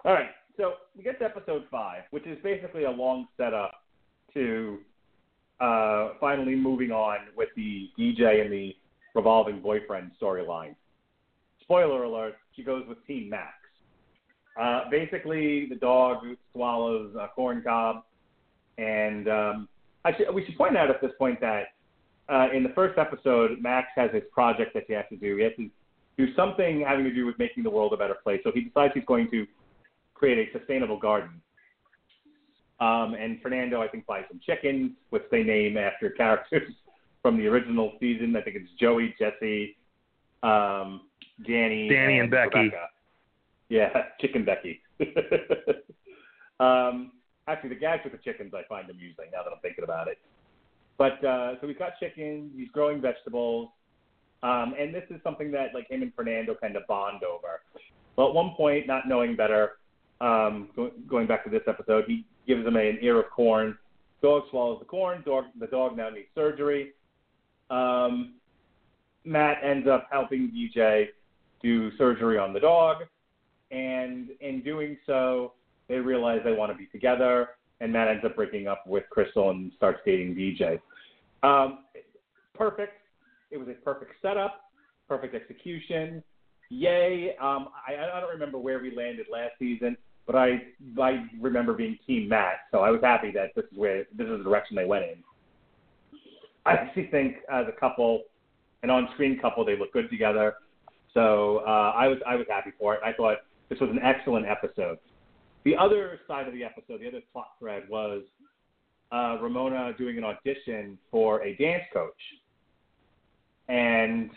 All right, so we get to episode five, which is basically a long setup to uh, finally moving on with the DJ and the revolving boyfriend storyline. Spoiler alert: she goes with Team Max. Uh, basically, the dog swallows a corn cob, and um, actually, we should point out at this point that uh, in the first episode, Max has his project that he has to do. He has to do something having to do with making the world a better place. So he decides he's going to create a sustainable garden. Um, and Fernando, I think, buys some chickens, which they name after [LAUGHS] characters from the original season. I think it's Joey, Jesse, um, Danny, Danny and, and Becky. Rebecca. Yeah, [LAUGHS] Chicken Becky. [LAUGHS] um, actually, the gags with the chickens I find amusing now that I'm thinking about it. But uh, so we've got chickens. He's growing vegetables. Um, and this is something that like him and Fernando kind of bond over. Well, at one point, not knowing better, um, go, going back to this episode, he gives him an ear of corn. Dog swallows the corn. Dog, the dog now needs surgery. Um, Matt ends up helping DJ do surgery on the dog, and in doing so, they realize they want to be together. And Matt ends up breaking up with Crystal and starts dating DJ. Um, perfect it was a perfect setup, perfect execution. Yay! Um, I, I don't remember where we landed last season, but I I remember being Team Matt, so I was happy that this is where this is the direction they went in. I actually think as a couple, an on-screen couple, they look good together. So uh, I was I was happy for it. I thought this was an excellent episode. The other side of the episode, the other plot thread was uh, Ramona doing an audition for a dance coach and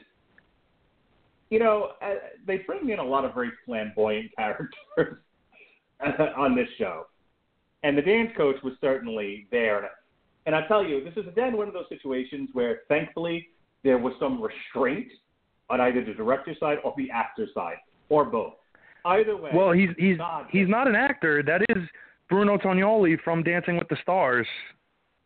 you know uh, they bring in a lot of very flamboyant [LAUGHS] characters on this show, and the dance coach was certainly there. And I tell you, this is again one of those situations where thankfully there was some restraint on either the director side or the actor side, or both. Either way. Well, he's he's he's not an actor. That is Bruno Tonioli from Dancing with the Stars.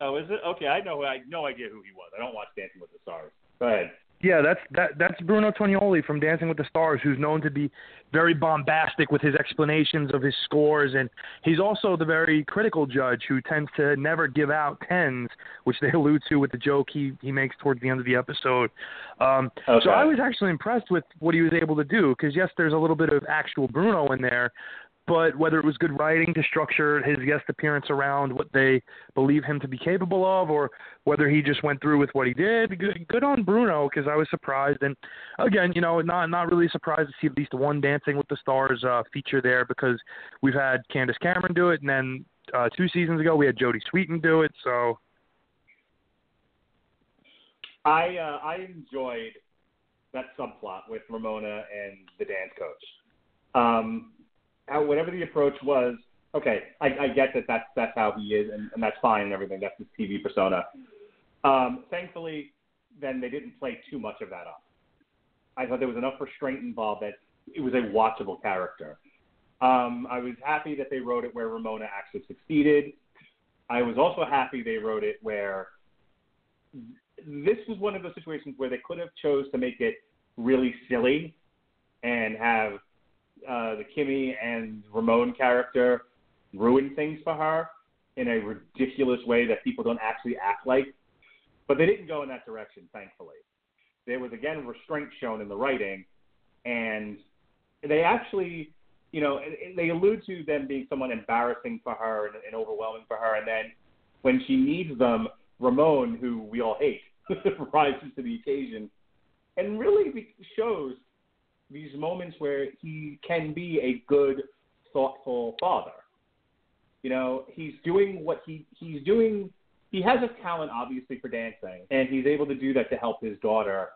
Oh, is it? Okay, I know. I no idea who he was. I don't watch Dancing with the Stars. Go ahead. Yeah, that's that that's Bruno Tonioli from Dancing with the Stars, who's known to be very bombastic with his explanations of his scores, and he's also the very critical judge who tends to never give out tens, which they [LAUGHS] allude to with the joke he he makes towards the end of the episode. Um, okay. So I was actually impressed with what he was able to do, because yes, there's a little bit of actual Bruno in there, but whether it was good writing to structure his guest appearance around what they believe him to be capable of, or whether he just went through with what he did, good, good on Bruno because I was surprised. And again, you know, not not really surprised to see at least one Dancing with the Stars uh, feature there because we've had Candace Cameron do it, and then uh, two seasons ago we had Jodie Sweetin do it. So I uh, I enjoyed that subplot with Ramona and the dance coach. Um, whatever the approach was, okay, I, I get that that's that's how he is, and, and that's fine and everything. That's his TV persona. Um, thankfully, then they didn't play too much of that up. I thought there was enough restraint involved that it was a watchable character. Um, I was happy that they wrote it where Ramona actually succeeded. I was also happy they wrote it where this was one of those situations where they could have chose to make it really silly and have uh, the Kimmy and Ramon character ruin things for her in a ridiculous way that people don't actually act like. But they didn't go in that direction, thankfully. There was again restraint shown in the writing, and they actually, you know, they allude to them being someone embarrassing for her and, and overwhelming for her, and then when she needs them, Ramon, who we all hate, [LAUGHS] rises to the occasion and really shows these moments where he can be a good, thoughtful father. You know, he's doing what he he's doing. He has a talent, obviously, for dancing, and he's able to do that to help his daughter.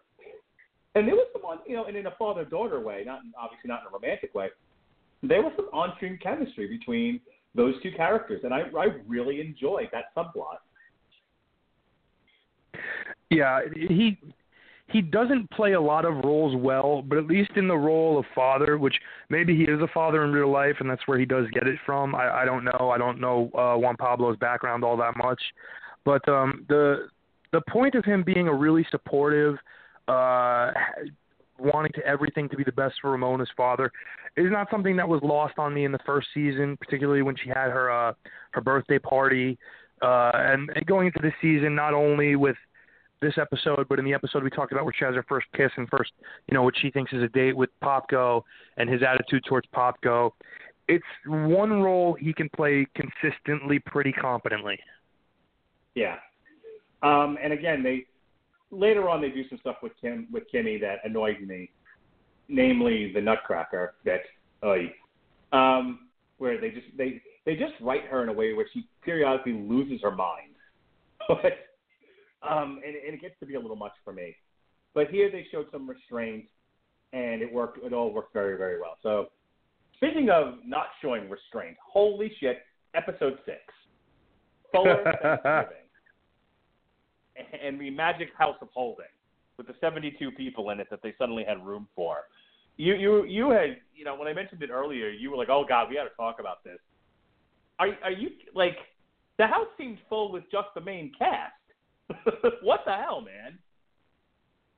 And there was some, you know, and in a father-daughter way, not obviously not in a romantic way. There was some on-screen chemistry between those two characters, and I I really enjoyed that subplot. Yeah, he he doesn't play a lot of roles well, but at least in the role of father, which maybe he is a father in real life, and that's where he does get it from. I, I don't know. I don't know uh, Juan Pablo's background all that much, but um, the the point of him being a really supportive, uh, wanting to everything to be the best for Ramona's father, is not something that was lost on me in the first season, particularly when she had her uh, her birthday party. Uh, and, and going into this season, not only with this episode, but in the episode we talked about where she has her first kiss and first, you know, what she thinks is a date with Popko and his attitude towards Popko. It's one role he can play consistently, pretty competently. Yeah, um, and again, they later on they do some stuff with Kim with Kimmy that annoyed me, namely the Nutcracker bit, um, where they just they they just write her in a way where she periodically loses her mind. [LAUGHS] but um, and, and it gets to be a little much for me. But here they showed some restraint, and it worked. It all worked very, very well. So, speaking of not showing restraint, holy shit! Episode six, Fuller [LAUGHS] Thanksgiving, and the Magic House of Holding, with the 72 people in it that they suddenly had room for. You, you, you had, you know, when I mentioned it earlier, you were like, "Oh God, we got to talk about this." Are, are you like? The house seemed full with just the main cast. [LAUGHS] what the hell, man?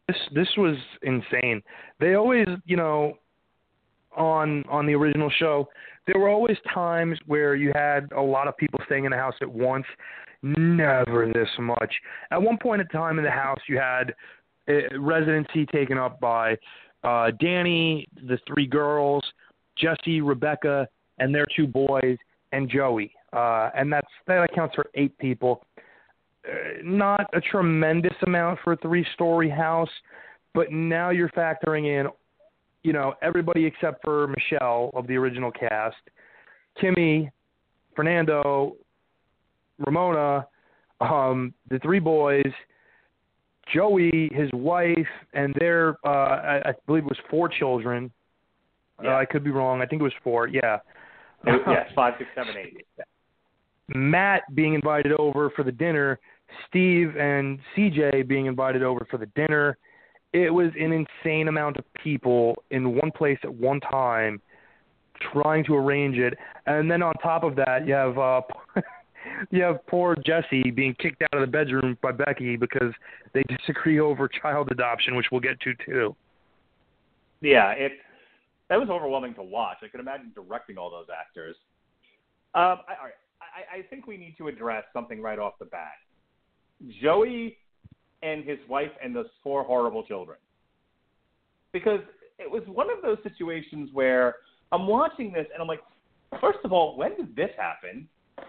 This this was insane. They always, you know, on on the original show, there were always times where you had a lot of people staying in the house at once. Never this much. At one point in time in the house, you had a residency taken up by uh, Danny, the three girls, Jesse, Rebecca, and their two boys, and Joey. Uh, and that's that accounts for eight people not a tremendous amount for a three-story house, but now you're factoring in, you know, everybody except for Michelle of the original cast, Kimmy, Fernando, Ramona, um, the three boys, Joey, his wife, and their uh, I, I believe it was four children. Yeah. Uh, I could be wrong. I think it was four. Yeah. yes, five, six, seven, eight. Matt being invited over for the dinner, Steve and CJ being invited over for the dinner. It was an insane amount of people in one place at one time trying to arrange it. And then on top of that, you have uh [LAUGHS] you have poor Jesse being kicked out of the bedroom by Becky because they disagree over child adoption, which we'll get to too. Yeah, it that was overwhelming to watch. I could imagine directing all those actors. Um, I. I, I think we need to address something right off the bat. Joey and his wife and those four horrible children. Because it was one of those situations where I'm watching this and I'm like, first of all, when did this happen?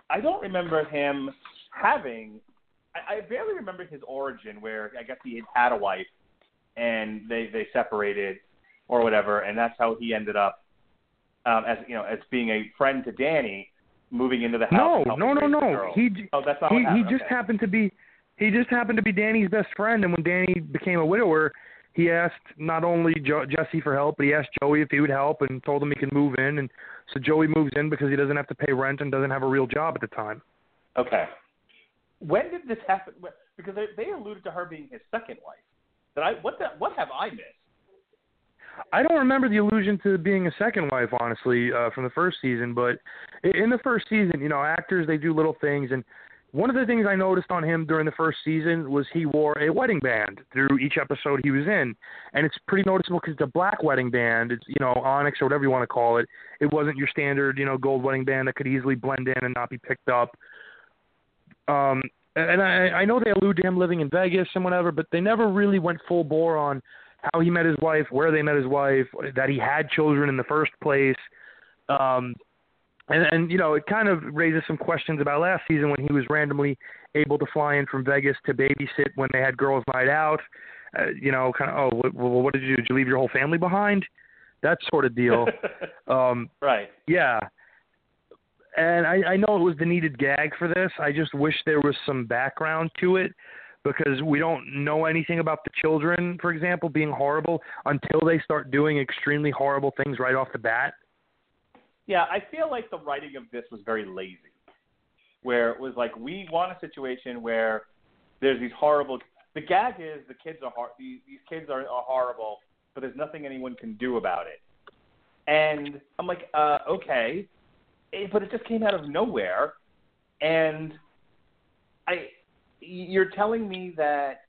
I don't remember him having. I, I barely remember his origin, where I guess he had had a wife, and they they separated, or whatever, and that's how he ended up um, as you know as being a friend to Danny, moving into the house. No, no, no, no. He oh, that's not he he just okay. happened to be he just happened to be Danny's best friend, and when Danny became a widower, he asked not only jo- Jesse for help, but he asked Joey if he would help, and told him he could move in, and so Joey moves in because he doesn't have to pay rent and doesn't have a real job at the time. Okay. When did this happen? Because they, they alluded to her being his second wife. Did I what the, what have I missed? I don't remember the allusion to being a second wife, honestly, uh, from the first season. But in the first season, you know, actors they do little things, and one of the things I noticed on him during the first season was he wore a wedding band through each episode he was in, and it's pretty noticeable because a black wedding band. It's you know onyx or whatever you want to call it. It wasn't your standard you know gold wedding band that could easily blend in and not be picked up. Um, and I, I know they allude to him living in Vegas and whatever, but they never really went full bore on how he met his wife, where they met his wife, that he had children in the first place. Um, and, and you know, it kind of raises some questions about last season when he was randomly able to fly in from Vegas to babysit when they had girls' night out. Uh, you know, kind of, oh, what, what did you do? Did you leave your whole family behind? That sort of deal. [LAUGHS] um, right. yeah. And I, I know it was the needed gag for this. I just wish there was some background to it because we don't know anything about the children, for example, being horrible until they start doing extremely horrible things right off the bat. Yeah, I feel like the writing of this was very lazy. Where it was like we want a situation where there's these horrible. The gag is the kids are hor- these these kids are, are horrible, but there's nothing anyone can do about it. And I'm like, uh, okay, it, but it just came out of nowhere, and I, you're telling me that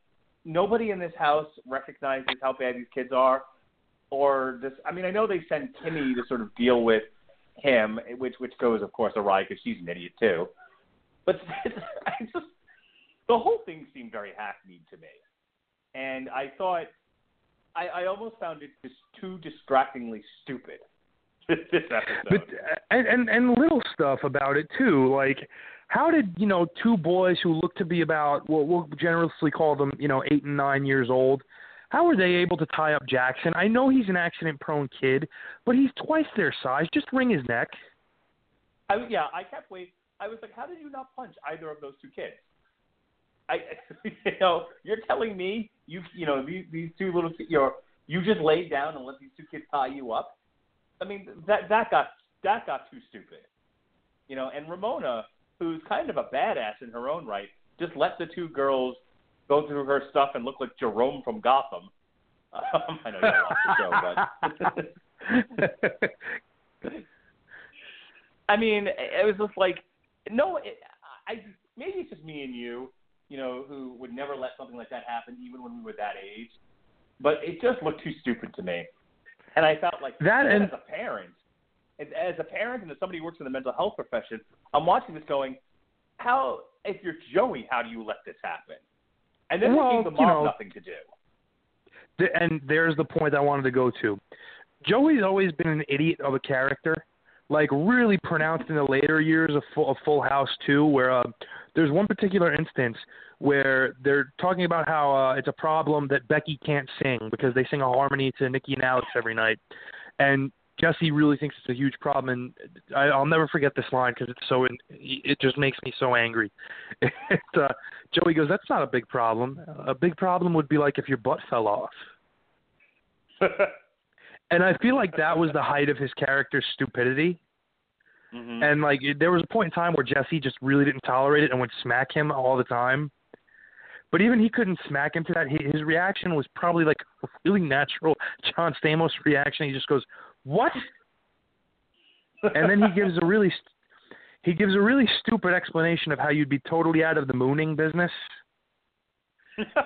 nobody in this house recognizes how bad these kids are, or this. I mean, I know they send Kimmy to sort of deal with him, which which goes, of course, awry because she's an idiot too. But [LAUGHS] I just the whole thing seemed very hackneyed to me, and I thought I, I almost found it just too distractingly stupid. [LAUGHS] This episode. But uh, and, and and little stuff about it too, like how did you know two boys who look to be about what we'll generously call them, you know, eight and nine years old, how were they able to tie up Jackson? I know he's an accident-prone kid, but he's twice their size. Just wring his neck. I, yeah, I kept waiting. I was like, how did you not punch either of those two kids? I, [LAUGHS] you know, you're telling me you, you know, these these two little, you know, you just laid down and let these two kids tie you up. I mean, that that got that got too stupid, you know. And Ramona, who's kind of a badass in her own right, just let the two girls go through her stuff and look like Jerome from Gotham. Um, [LAUGHS] I know you don't watch the show, but [LAUGHS] I mean, it was just like, no, it, I maybe it's just me and you, you know, who would never let something like that happen, even when we were that age. But it just looked too stupid to me, and I felt like That even and- as a parent, as, as a parent and as somebody who works in the mental health profession, I'm watching this going, how if you're Joey, how do you let this happen? And then Well, they gave the you know, nothing to do. Th- and there's the point I wanted to go to. Joey's always been an idiot of a character, like really pronounced in the later years of Full, of Full House too, where uh, there's one particular instance where they're talking about how uh, it's a problem that Becky can't sing because they sing a harmony to Nikki and Alex every night, and Jesse really thinks it's a huge problem, and I, I'll never forget this line because it's so it just makes me so angry. [LAUGHS] It, uh, Joey goes, "That's not a big problem. A big problem would be like if your butt fell off." [LAUGHS] And I feel like that was the height of his character's stupidity. hmm And like there was a point in time where Jesse just really didn't tolerate it and would smack him all the time. But even he couldn't smack him to that. He- His reaction was probably like a really natural John Stamos reaction. He just goes, "What?" [LAUGHS] And then he gives a really st- he gives a really stupid explanation of how you'd be totally out of the mooning business.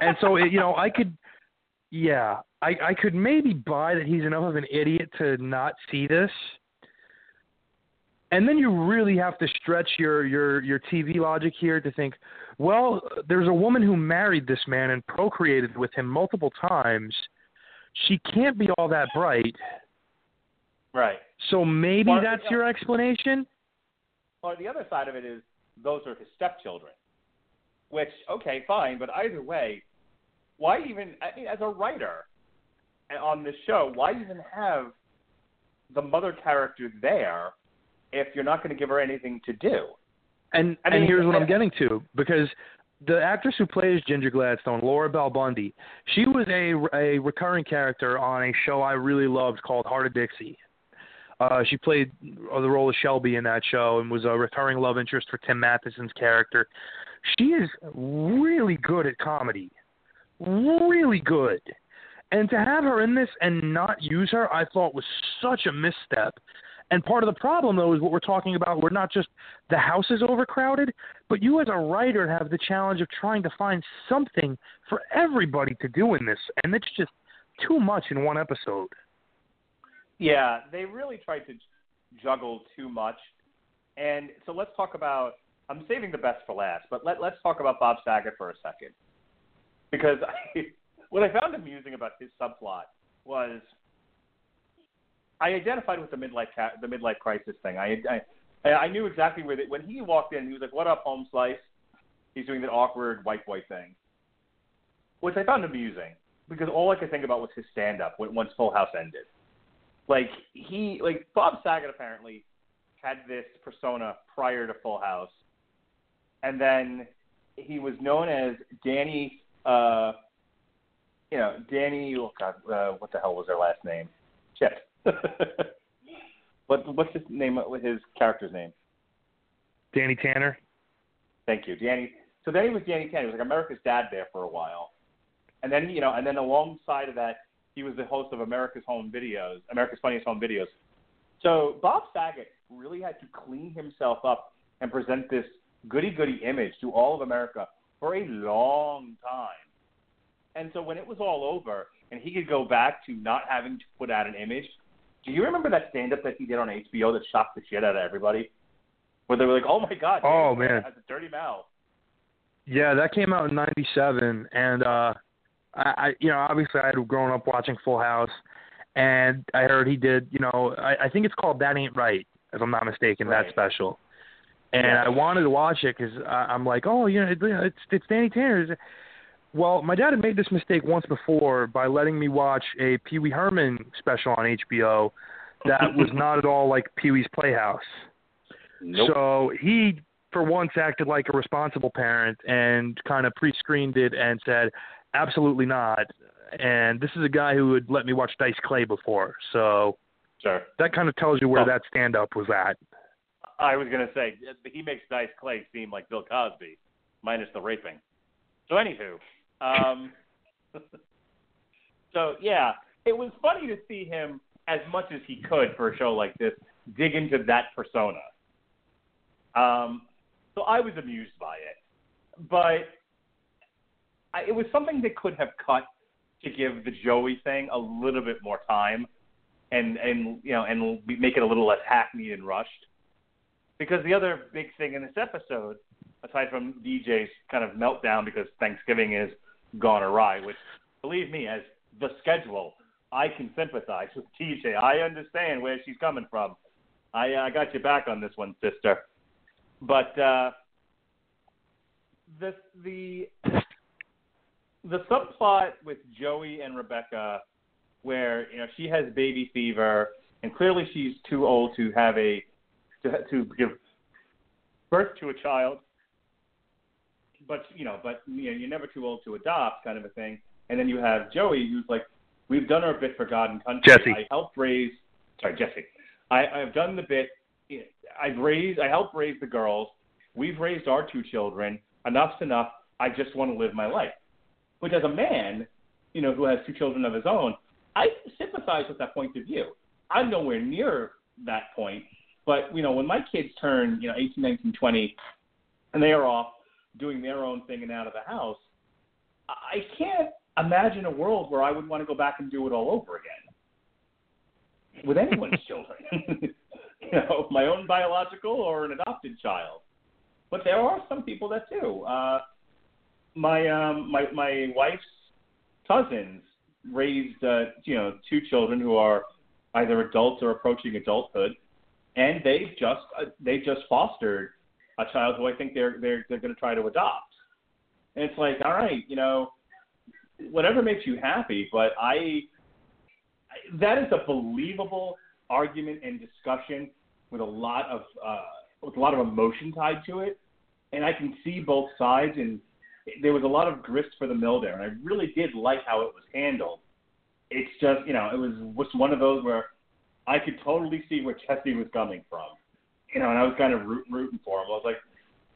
And so it, you know, I could yeah, I I could maybe buy that he's enough of an idiot to not see this. And then you really have to stretch your your your TV logic here to think, well, there's a woman who married this man and procreated with him multiple times. She can't be all that bright. Right. So maybe Or- that's your explanation. Or the other side of it is those are his stepchildren. Which okay, fine, but either way, why even? I mean, as a writer on this show, why even have the mother character there if you're not going to give her anything to do? And I and here's what I'm getting to because the actress who plays Ginger Gladstone, Laura Bell Bundy, she was a a recurring character on a show I really loved called Hart of Dixie. Uh, she played the role of Shelby in that show and was a recurring love interest for Tim Matheson's character. She is really good at comedy, really good. And to have her in this and not use her, I thought was such a misstep. And part of the problem, though, is what we're talking about. We're not just the house is overcrowded, but you as a writer have the challenge of trying to find something for everybody to do in this, and it's just too much in one episode. Yeah, they really tried to juggle too much. And so let's talk about. I'm saving the best for last, but let, let's talk about Bob Saget for a second. Because I, [LAUGHS] what I found amusing about his subplot was I identified with the midlife the midlife crisis thing. I I, I knew exactly where they, when he walked in, he was like, "What up, home slice?" He's doing that awkward white boy thing, which I found amusing because all I could think about was his stand up once Full House ended like he like Bob Saget apparently had this persona prior to Full House, and then he was known as Danny. uh You know, Danny. Oh God, uh, what the hell was their last name? Shit. [LAUGHS] what what's his name? His character's name? Danny Tanner. Thank you, Danny. So then he was Danny Tanner. He was like America's dad there for a while, and then you know, and then alongside of that, he was the host of America's Home Videos, America's Funniest Home Videos. So Bob Saget really had to clean himself up and present this goody goody image to all of America for a long time. And so when it was all over and he could go back to not having to put out an image, do you remember that stand up that he did on HBO that shocked the shit out of everybody? Where they were like, "Oh my god, Oh, man. has a dirty mouth." Yeah, that came out in '97, and uh, I, I, you know, obviously I had grown up watching Full House, and I heard he did, you know, I, I think it's called That Ain't Right, if I'm not mistaken, Right. that special. And Yeah. I wanted to watch it because I'm like, oh, you know, it, it's it's Danny Tanner. Well, my dad had made this mistake once before by letting me watch a Pee Wee Herman special on HBO that was [LAUGHS] not at all like Pee Wee's Playhouse. Nope. So he, for once, acted like a responsible parent and kind of pre-screened it and said, "Absolutely not." And this is a guy who would let me watch Dice Clay before, so sure. that kind of tells you where Well- that stand-up was at. I was gonna say he makes Dice Clay seem like Bill Cosby, minus the raping. So anywho, um, [LAUGHS] so yeah, it was funny to see him as much as he could for a show like this dig into that persona. Um, so I was amused by it, but I, it was something they could have cut to give the Joey thing a little bit more time, and and you know and make it a little less hackneyed and rushed. Because the other big thing in this episode, aside from DJ's kind of meltdown because Thanksgiving is gone awry, which believe me, as the schedule, I can sympathize with TJ. I understand where she's coming from. I I got your back on this one, sister. But uh, the the the subplot with Joey and Rebecca, where you know she has baby fever, and clearly she's too old to have a to to give birth to a child. But you know, but you know, you're never too old to adopt, kind of a thing. And then you have Joey, who's like, "We've done our bit for God and country. Jesse. I helped raise, sorry, Jesse. I, I've done the bit. I've raised, I helped raise the girls. We've raised our two children. Enough's enough. I just want to live my life." Which, as a man, you know, who has two children of his own, I sympathize with that point of view. I'm nowhere near that point, but you know, when my kids turn, you know, 18, 19, 20, and they are off doing their own thing and out of the house, I can't imagine a world where I would want to go back and do it all over again with anyone's [LAUGHS] children. [LAUGHS] you know, my own biological or an adopted child. But there are some people that do. Uh, my um, my my wife's cousins raised uh, you know two children who are either adults or approaching adulthood, and they've just uh, they just fostered a child who I think they're they're they're going to try to adopt. And it's like, all right, you know, whatever makes you happy, but I that is a believable argument and discussion with a lot of uh, with a lot of emotion tied to it, and I can see both sides. And there was a lot of grist for the mill there, and I really did like how it was handled. It's just you know it was just one of those where I could totally see where Jesse was coming from, you know, and I was kind of root, rooting for him. I was like,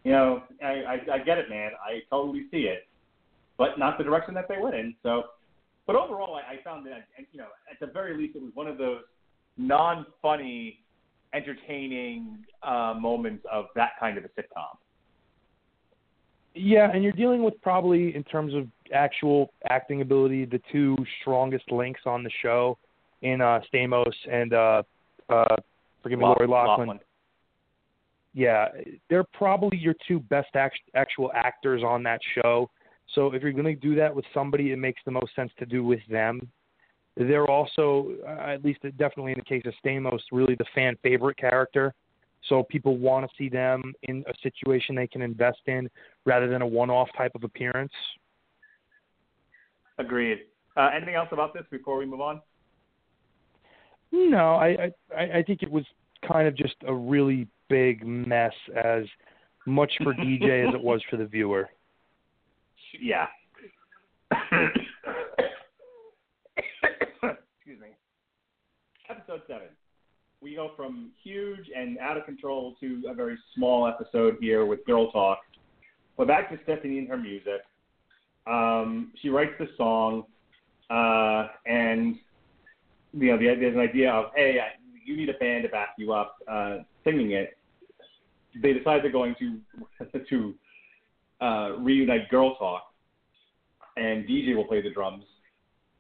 you know, I, I I get it, man. I totally see it, but not the direction that they went in. So, but overall, I, I found that you know at the very least it was one of those non-funny, entertaining uh, moments of that kind of a sitcom. Yeah, and you're dealing with probably in terms of actual acting ability the two strongest links on the show in uh Stamos and uh uh forgive me Lori. Loughlin. Yeah, they're probably your two best act- actual actors on that show. So if you're going to do that with somebody, it makes the most sense to do with them. They're also, uh, at least definitely in the case of Stamos, really the fan favorite character. So people want to see them in a situation they can invest in rather than a one-off type of appearance. Agreed. Uh, anything else about this before we move on? No, I, I I think it was kind of just a really big mess, as much for DJ [LAUGHS] as it was for the viewer. Yeah. [COUGHS] Excuse me. Episode seven. We go from huge and out of control to a very small episode here with Girl Talk. We're back to Stephanie and her music. Um, she writes the song, uh, and you know, the, there's an idea of, hey, you need a band to back you up uh, singing it. They decide they're going to [LAUGHS] to uh, reunite Girl Talk, and DJ will play the drums.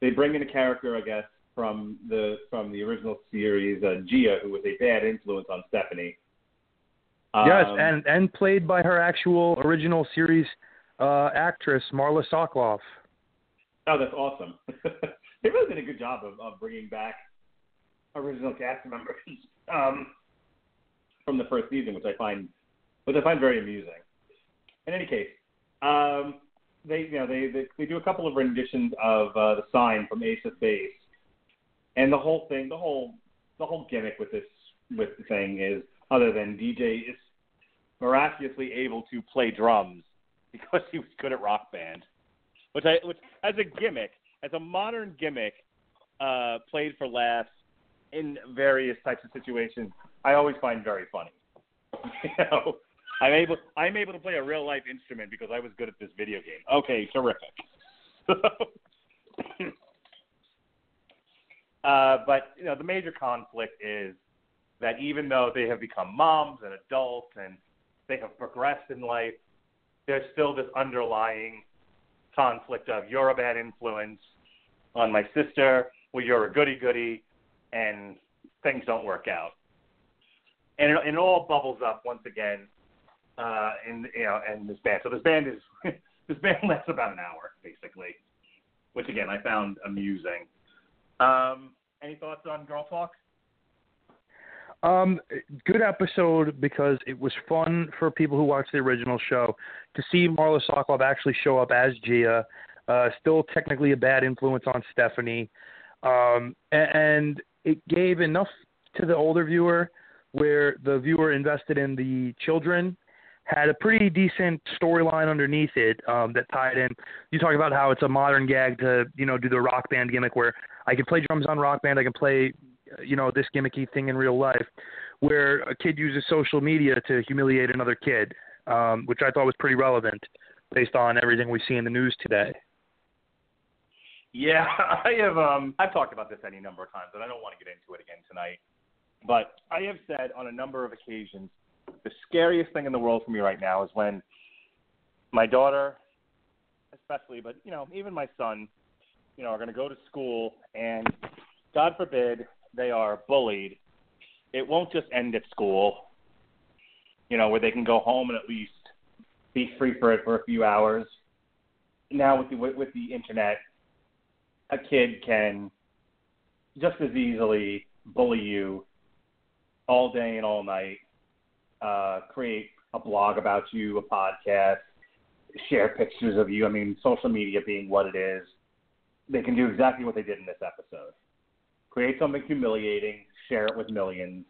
They bring in a character, I guess, from the from the original series, uh, Gia, who was a bad influence on Stephanie. yes, Um, and and played by her actual original series uh, actress Marla Sokoloff. Oh, that's awesome. [LAUGHS] they really did a good job of, of bringing back original cast members um, from the first season, which I find which I find very amusing. In any case, um, they you know they, they they do a couple of renditions of uh, the sign from Ace of Base, and the whole thing, the whole the whole gimmick with this with the thing is other than DJ is miraculously able to play drums [LAUGHS] because he was good at rock band which I which as a gimmick, as a modern gimmick, uh, played for laughs in various types of situations, I always find very funny. [LAUGHS] you know, I'm able I'm able to play a real life instrument because I was good at this video game. Okay, terrific. [LAUGHS] uh, but you know, the major conflict is that even though they have become moms and adults and they have progressed in life, there's still this underlying conflict of you're a bad influence on my sister, well you're a goody goody, and things don't work out. And it, it all bubbles up once again uh, in you know in this band. So this band is [LAUGHS] this band lasts about an hour basically, which again I found amusing. Um, any thoughts on Girl Talk? Um, good episode because it was fun for people who watched the original show to see Marla Sokoloff actually show up as Gia. Uh, still technically a bad influence on Stephanie, um, and it gave enough to the older viewer where the viewer invested in the children had a pretty decent storyline underneath it um, that tied in. You talk about how it's a modern gag to you know do the rock band gimmick where I can play drums on rock band, I can play you know this gimmicky thing in real life, where a kid uses social media to humiliate another kid, um, which I thought was pretty relevant based on everything we see in the news today. Yeah, [LAUGHS] I have. Um, I've talked about this any number of times, and I don't want to get into it again tonight. But I have said on a number of occasions, the scariest thing in the world for me right now is when my daughter, especially, but you know, even my son, you know, are going to go to school, and God forbid they are bullied. It won't just end at school. You know, where they can go home and at least be free for it for a few hours. Now with the with, the internet, a kid can just as easily bully you all day and all night, uh, create a blog about you, a podcast, share pictures of you. I mean, social media being what it is, they can do exactly what they did in this episode. Create something humiliating, share it with millions,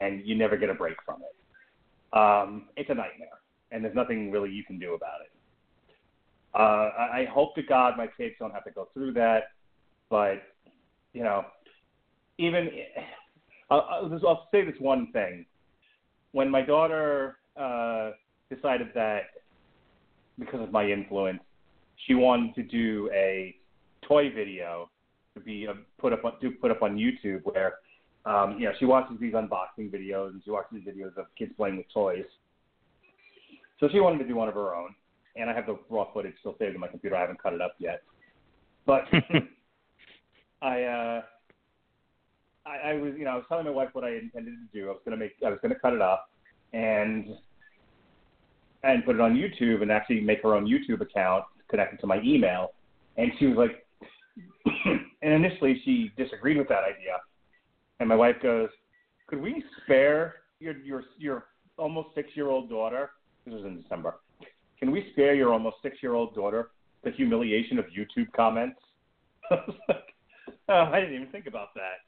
and you never get a break from it. Um, it's a nightmare, and there's nothing really you can do about it. Uh, I, hope to God my kids don't have to go through that, but you know, even I'll, I'll, I'll say this one thing: when my daughter uh, decided that because of my influence, she wanted to do a toy video to be uh, put up on, to put up on YouTube where um, you know she watches these unboxing videos and she watches videos of kids playing with toys. So she wanted to do one of her own, and I have the raw footage still saved in my computer. I haven't cut it up yet, but [LAUGHS] I. Uh, I, I was, you know, I was telling my wife what I intended to do. I was gonna make, I was gonna cut it up, and and put it on YouTube, and actually make her own YouTube account connected to my email. And she was like, [COUGHS] and initially she disagreed with that idea. And my wife goes, "Could we spare your your your almost six year old daughter? This was in December. Can we spare your almost six year old daughter the humiliation of YouTube comments?" [LAUGHS] I was like, oh, I didn't even think about that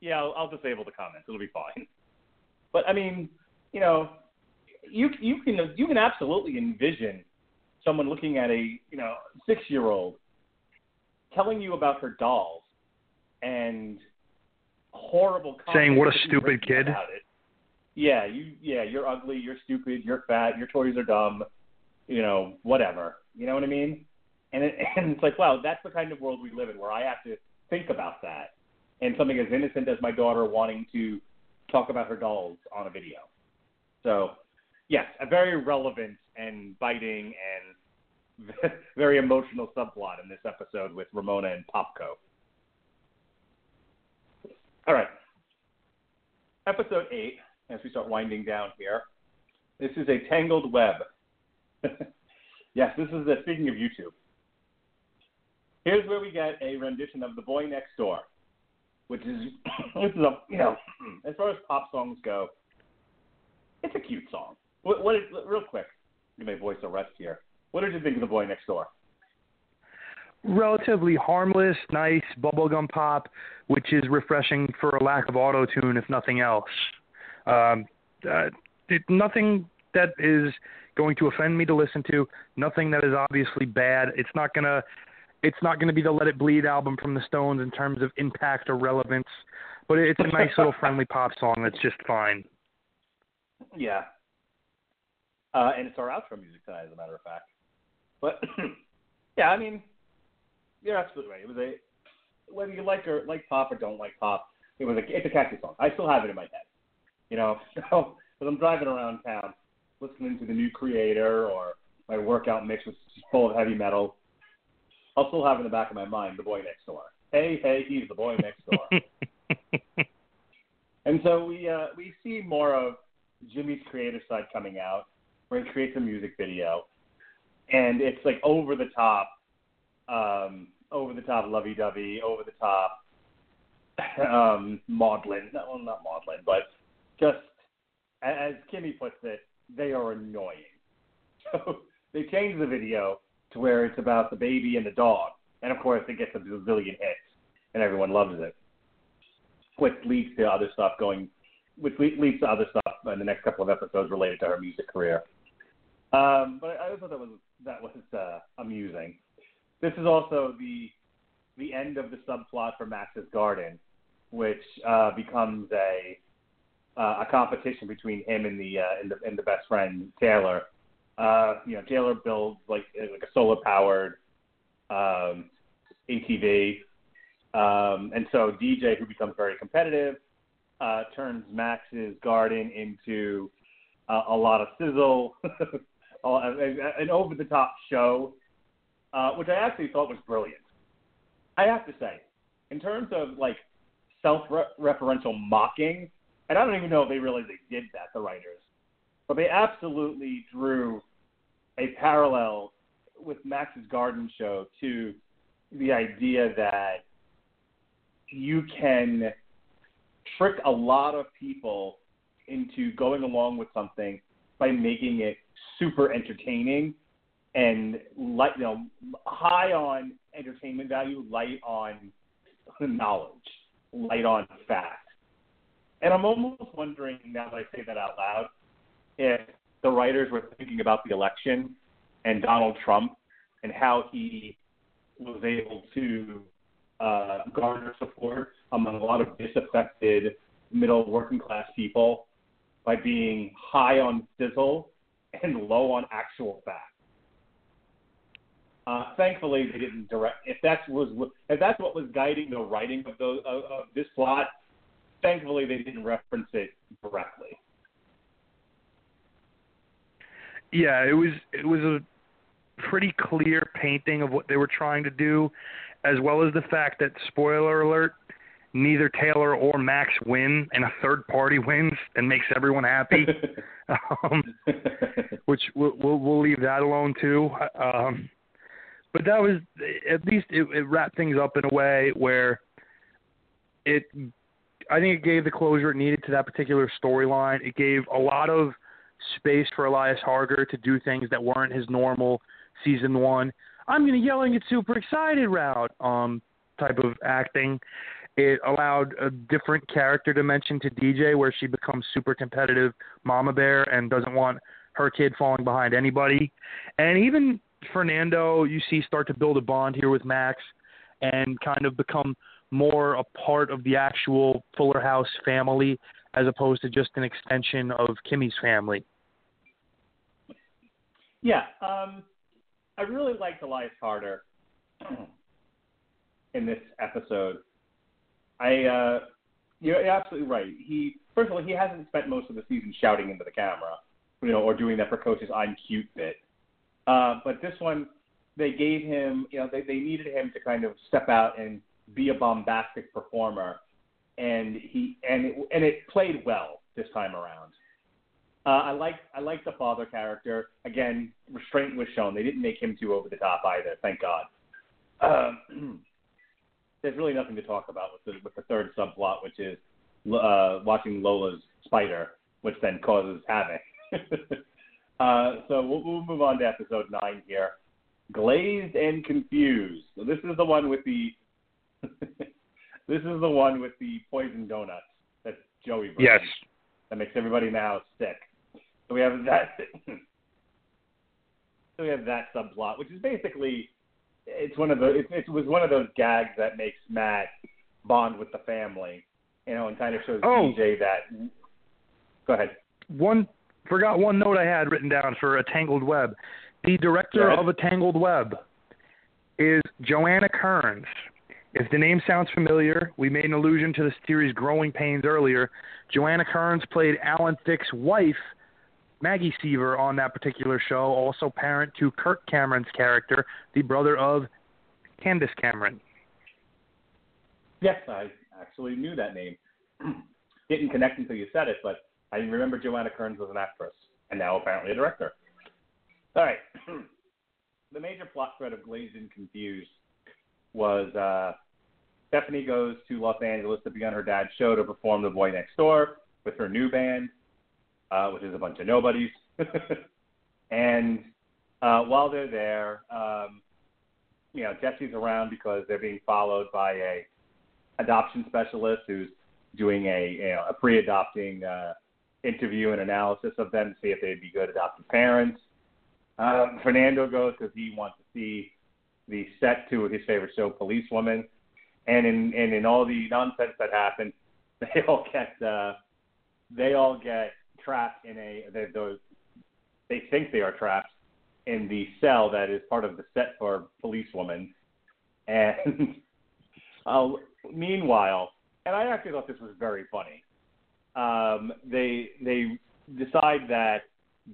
yeah, I'll, I'll disable the comments. It'll be fine. But I mean, you know, you you can you can absolutely envision someone looking at a you know six year old telling you about her dolls and horrible saying what a stupid kid. Yeah, you yeah you're ugly, you're stupid, you're fat, your toys are dumb, you know whatever. You know what I mean? And it, [LAUGHS] and it's like wow, that's the kind of world we live in where I have to think about that and something as innocent as my daughter wanting to talk about her dolls on a video. So, yes, a very relevant and biting and [LAUGHS] very emotional subplot in this episode with Ramona and Popko. All right. Episode 8, as we start winding down here, this is a tangled web. [LAUGHS] yes, this is the speaking of YouTube. Here's where we get a rendition of The Boy Next Door which is [COUGHS] which is a you know [CLEARS THROAT] as far as pop songs go, it's a cute song. What, what is, real quick, you may voice a rest here. What did you think of the boy next door? Relatively harmless, nice bubblegum pop, which is refreshing for a lack of auto tune, if nothing else. Um, uh, it, nothing that is going to offend me to listen to. Nothing that is obviously bad. It's not gonna it's not going to be the Let It Bleed album from the Stones in terms of impact or relevance, but it's a nice little [LAUGHS] friendly pop song that's just fine. Yeah. Uh, and it's our outro music tonight, as a matter of fact. But [CLEARS THROAT] yeah, I mean, you're absolutely right. It was a whether you like or like pop or don't like pop, it was a it's a catchy song. I still have it in my head. You know, [LAUGHS] so as I'm driving around town, listening to the new Kreator or my workout mix, which is full of heavy metal I'll still have in the back of my mind the boy next door. Hey, hey, he's the boy next door. [LAUGHS] and so we uh, we see more of Jimmy's creative side coming out, where he creates a music video, and it's like over the top, um, over the top lovey-dovey, over the top um, maudlin. Well, not maudlin, but just as Kimmy puts it, they are annoying. So [LAUGHS] they changed the video to where it's about the baby and the dog, and of course it gets a bazillion hits, and everyone loves it, which leads to other stuff going, which leads to other stuff in the next couple of episodes related to her music career. Um, but I thought that was that was uh, amusing. This is also the the end of the subplot for Max's Garden, which uh, becomes a uh, a competition between him and the uh, and the and the best friend Taylor. Uh, you know, Taylor builds like like a solar powered um, ATV, um, and so DJ, who becomes very competitive, uh, turns Max's garden into uh, a lot of sizzle, [LAUGHS] an over the top show, uh, which I actually thought was brilliant. I have to say, in terms of like self referential mocking, and I don't even know if they realized they did that, the writers, but they absolutely drew a parallel with Max's Garden Show to the idea that you can trick a lot of people into going along with something by making it super entertaining and light, you know, high on entertainment value, light on knowledge, light on fact. And I'm almost wondering now that I say that out loud, if the writers were thinking about the election and Donald Trump and how he was able to uh, garner support among a lot of disaffected middle working class people by being high on sizzle and low on actual facts. Uh, thankfully, they didn't direct. If that was if that's what was guiding the writing of those of, of this plot, thankfully they didn't reference it directly. Yeah, it was it was a pretty clear painting of what they were trying to do, as well as the fact that spoiler alert, neither Taylor or Max win, and a third party wins and makes everyone happy. [LAUGHS] um, which we'll, we'll we'll leave that alone too. Um, but that was at least it, it wrapped things up in a way where it. I think it gave the closure it needed to that particular storyline. It gave a lot of space for Elias Harger to do things that weren't his normal season one. I'm gonna yell and get super excited route um type of acting. It allowed a different character dimension to DJ where she becomes super competitive mama bear and doesn't want her kid falling behind anybody. And even Fernando, you see start to build a bond here with Max and kind of become more a part of the actual Fuller House family as opposed to just an extension of Kimmy's family. Yeah, um, I really liked Elias Harger in this episode. I, uh, you're absolutely right. He, first of all, he hasn't spent most of the season shouting into the camera, you know, or doing that precocious "I'm cute" bit. Uh, but this one, they gave him, you know, they, they needed him to kind of step out and be a bombastic performer, and he and it, and it played well this time around. Uh, I like I like the father character. Again, restraint was shown. They didn't make him too over the top either. Thank God. Um, [CLEARS THROAT] there's really nothing to talk about with the with the third subplot, which is uh, watching Lola's spider, which then causes havoc. [LAUGHS] uh, so we'll, we'll move on to episode nine here. Glazed and confused. So this is the one with the [LAUGHS] this is the one with the poison donuts that Joey brings. Yes. That makes everybody in the house sick. So we have that. [LAUGHS] so we have that subplot, which is basically it's one of the it, it was one of those gags that makes Matt bond with the family, you know, and kind of shows Oh. DJ that. Go ahead. One forgot one note I had written down for a Tangled Web. The director of a Tangled Web is Joanna Kerns. If the name sounds familiar, we made an allusion to the series Growing Pains earlier. Joanna Kerns played Alan Thicke's wife, Maggie Seaver, on that particular show, also parent to Kirk Cameron's character, the brother of Candace Cameron. Yes, I actually knew that name. [CLEARS THROAT] Didn't connect until you said it, but I remember Joanna Kerns was an actress and now apparently a director. All right. [CLEARS THROAT] the major plot thread of Glazed and Confused was uh, Stephanie goes to Los Angeles to be on her dad's show to perform The Boy Next Door with her new band, uh, which is a bunch of nobodies. [LAUGHS] and uh, while they're there, um, you know, Jesse's around because they're being followed by a adoption specialist who's doing a you know, a pre-adopting uh, interview and analysis of them to see if they'd be good adoptive parents. Um, Fernando goes because he wants to see the set to his favorite show, Policewoman, and in and in all the nonsense that happened, [LAUGHS] they all get uh, they all get trapped in a they they think they are trapped in the cell that is part of the set for Policewoman, and [LAUGHS] uh, meanwhile, and I actually thought this was very funny. Um, they they decide that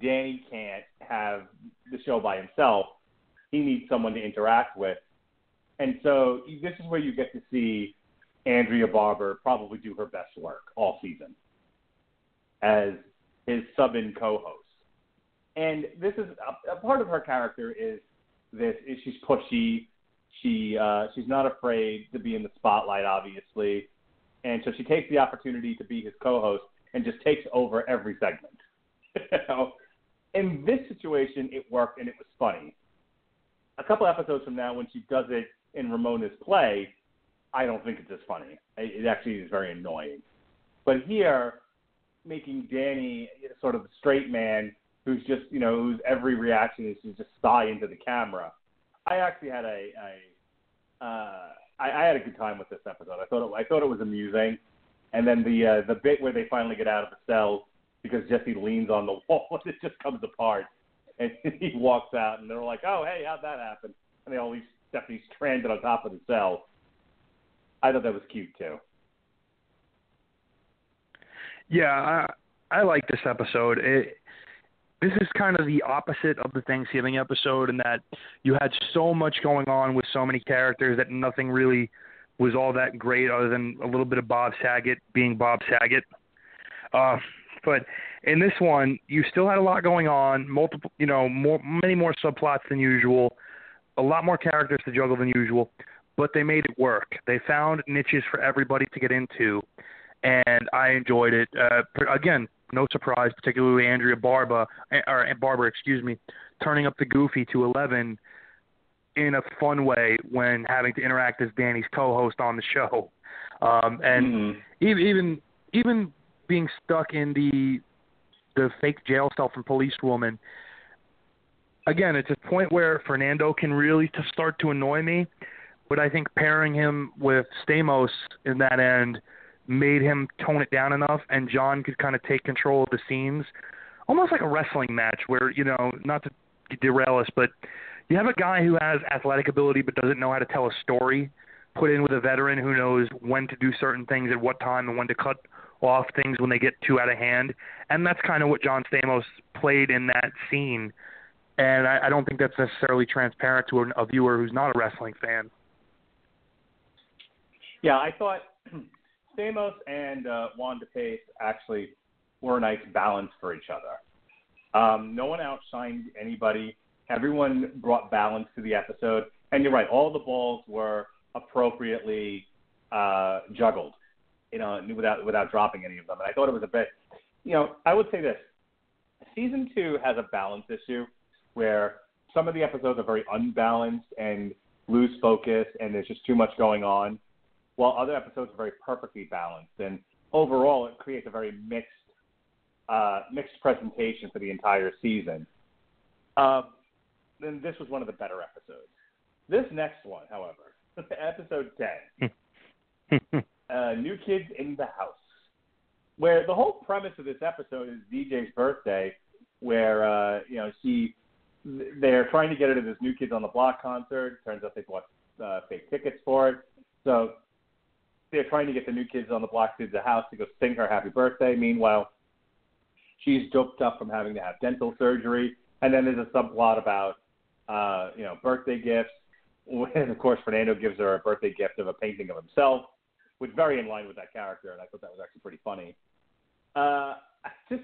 Danny can't have the show by himself. He needs someone to interact with, and so this is where you get to see Andrea Barber probably do her best work all season as his sub-in co-host. And this is a, a part of her character is this is she's pushy. She uh, she's not afraid to be in the spotlight, obviously, and so she takes the opportunity to be his co-host and just takes over every segment. [LAUGHS] know? In this situation, it worked and it was funny. A couple episodes from now, when she does it in Ramona's play, I don't think it's as funny. It actually is very annoying. But here, making Danny sort of the straight man who's just, you know, whose every reaction is to just sigh into the camera. I actually had a, a uh, I, I had a good time with this episode. I thought it, I thought it was amusing, and then the uh, the bit where they finally get out of the cell because Jesse leans on the [LAUGHS] wall and it just comes apart, and [LAUGHS] he walks out, and they're like, "Oh, hey, how'd that happen?" And they all leave Stephanie stranded on top of the cell. I thought that was cute too. Yeah, I I like this episode. It this is kind of the opposite of the Thanksgiving episode in that you had so much going on with so many characters that nothing really was all that great other than a little bit of Bob Saget being Bob Saget. Uh, but in this one, you still had a lot going on, multiple, you know, more, many more subplots than usual, a lot more characters to juggle than usual, but they made it work. They found niches for everybody to get into, and I enjoyed it. Uh, again, no surprise, particularly Andrea Barba eh, or Barber, excuse me, turning up the Goofy to 11 in a fun way when having to interact as Danny's co-host on the show, um, and mm-hmm. even even even being stuck in the the fake jail cell from Police Woman. Again, it's a point where Fernando can really to start to annoy me, but I think pairing him with Stamos in that end made him tone it down enough, and John could kind of take control of the scenes, almost like a wrestling match where you know, not to derail us, but you have a guy who has athletic ability but doesn't know how to tell a story, put in with a veteran who knows when to do certain things at what time and when to cut off things when they get too out of hand, and that's kind of what John Stamos played in that scene. And I, I don't think that's necessarily transparent to a, a viewer who's not a wrestling fan. Yeah, I thought [CLEARS THROAT] Stamos and uh, Di Pace actually were a nice balance for each other. Um, no one outshined anybody. Everyone brought balance to the episode. And you're right, all the balls were appropriately uh, juggled, you know, without without dropping any of them. And I thought it was a bit, you know, I would say this: season two has a balance issue where some of the episodes are very unbalanced and lose focus, and there's just too much going on while other episodes are very perfectly balanced. And overall, it creates a very mixed uh, mixed presentation for the entire season. Uh, then this was one of the better episodes. This next one, however, [LAUGHS] episode 10, [LAUGHS] uh, New Kids in the House, where the whole premise of this episode is DJ's birthday, where, uh, you know, she, they're trying to get her to this New Kids on the Block concert. Turns out they bought uh, fake tickets for it. So they're trying to get the new kids on the block to the house to go sing her happy birthday. Meanwhile, she's doped up from having to have dental surgery. And then there's a subplot about, uh, you know, birthday gifts. And of course, Fernando gives her a birthday gift of a painting of himself, which very in line with that character. And I thought that was actually pretty funny. Uh, just,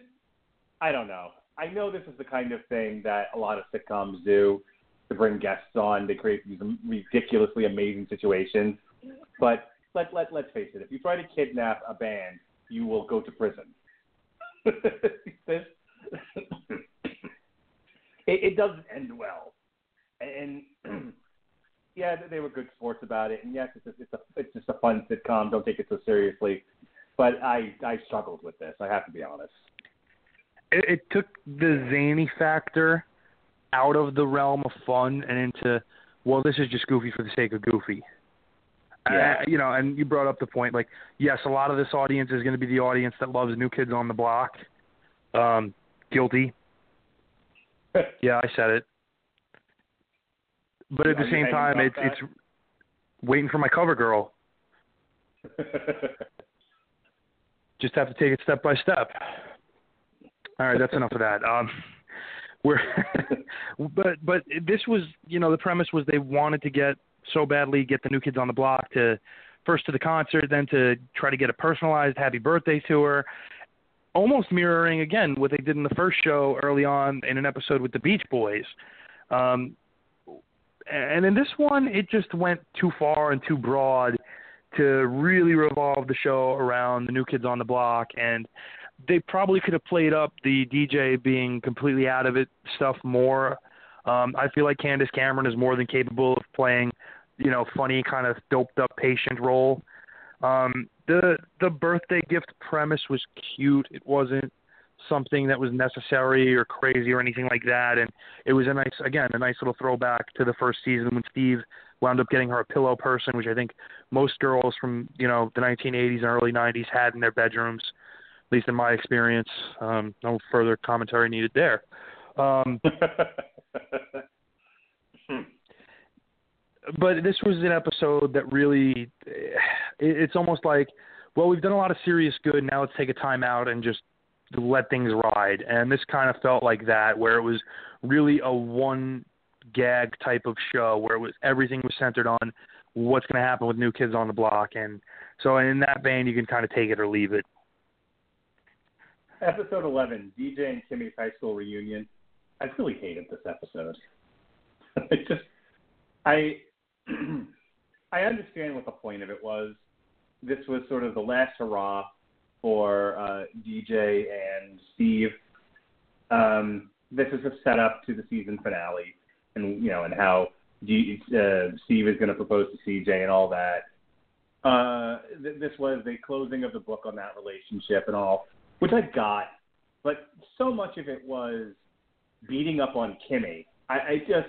I don't know. I know this is the kind of thing that a lot of sitcoms do to bring guests on. They create these ridiculously amazing situations. But let let let's face it. If you try to kidnap a band, you will go to prison. [LAUGHS] this, it, it doesn't end well, and [CLEARS THROAT] yeah, they were good sports about it. And yes, it's it's a it's just a fun sitcom. Don't take it so seriously. But I I struggled with this. I have to be honest. It, it took the zany factor out of the realm of fun and into well, this is just goofy for the sake of goofy. Yeah. Uh, you know, and you brought up the point, like, yes, a lot of this audience is going to be the audience that loves New Kids on the Block. Um, guilty. [LAUGHS] yeah, I said it. But at the same time, it's that? it's waiting for my cover girl. [LAUGHS] Just have to take it step by step. All right, that's enough of that. Um, we're, [LAUGHS] but but this was, you know, the premise was they wanted to get so badly get the new kids on the block to first to the concert, then to try to get a personalized happy birthday to her. Almost mirroring again what they did in the first show early on in an episode with the Beach Boys. Um, and in this one, it just went too far and too broad to really revolve the show around the new kids on the block and they probably could have played up the DJ being completely out of it stuff more. Um, I feel like Candace Cameron is more than capable of playing, you know, funny kind of doped up patient role. Um, the the birthday gift premise was cute. It wasn't something that was necessary or crazy or anything like that. And it was a nice, again, a nice little throwback to the first season when Steve wound up getting her a pillow person, which I think most girls from you know the 1980s and early 90s had in their bedrooms, at least in my experience. Um, no further commentary needed there. Um, [LAUGHS] but this was an episode that really, eh, it, it's almost like, well, we've done a lot of serious good. Now let's take a time out and just let things ride. And this kind of felt like that, where it was really a one gag type of show, where it was everything was centered on what's going to happen with New Kids on the Block. And so, in that vein, you can kind of take it or leave it. Episode 11, DJ and Kimmy's high school reunion. I really hated this episode. [LAUGHS] I just, I, [CLEARS THROAT] I understand what the point of it was. This was sort of the last hurrah for uh, DJ and Steve. Um, this is a setup to the season finale, and you know, and how G, uh, Steve is going to propose to CJ and all that. Uh, th- this was the closing of the book on that relationship and all, which I got, but so much of it was beating up on Kimmy. I, I just,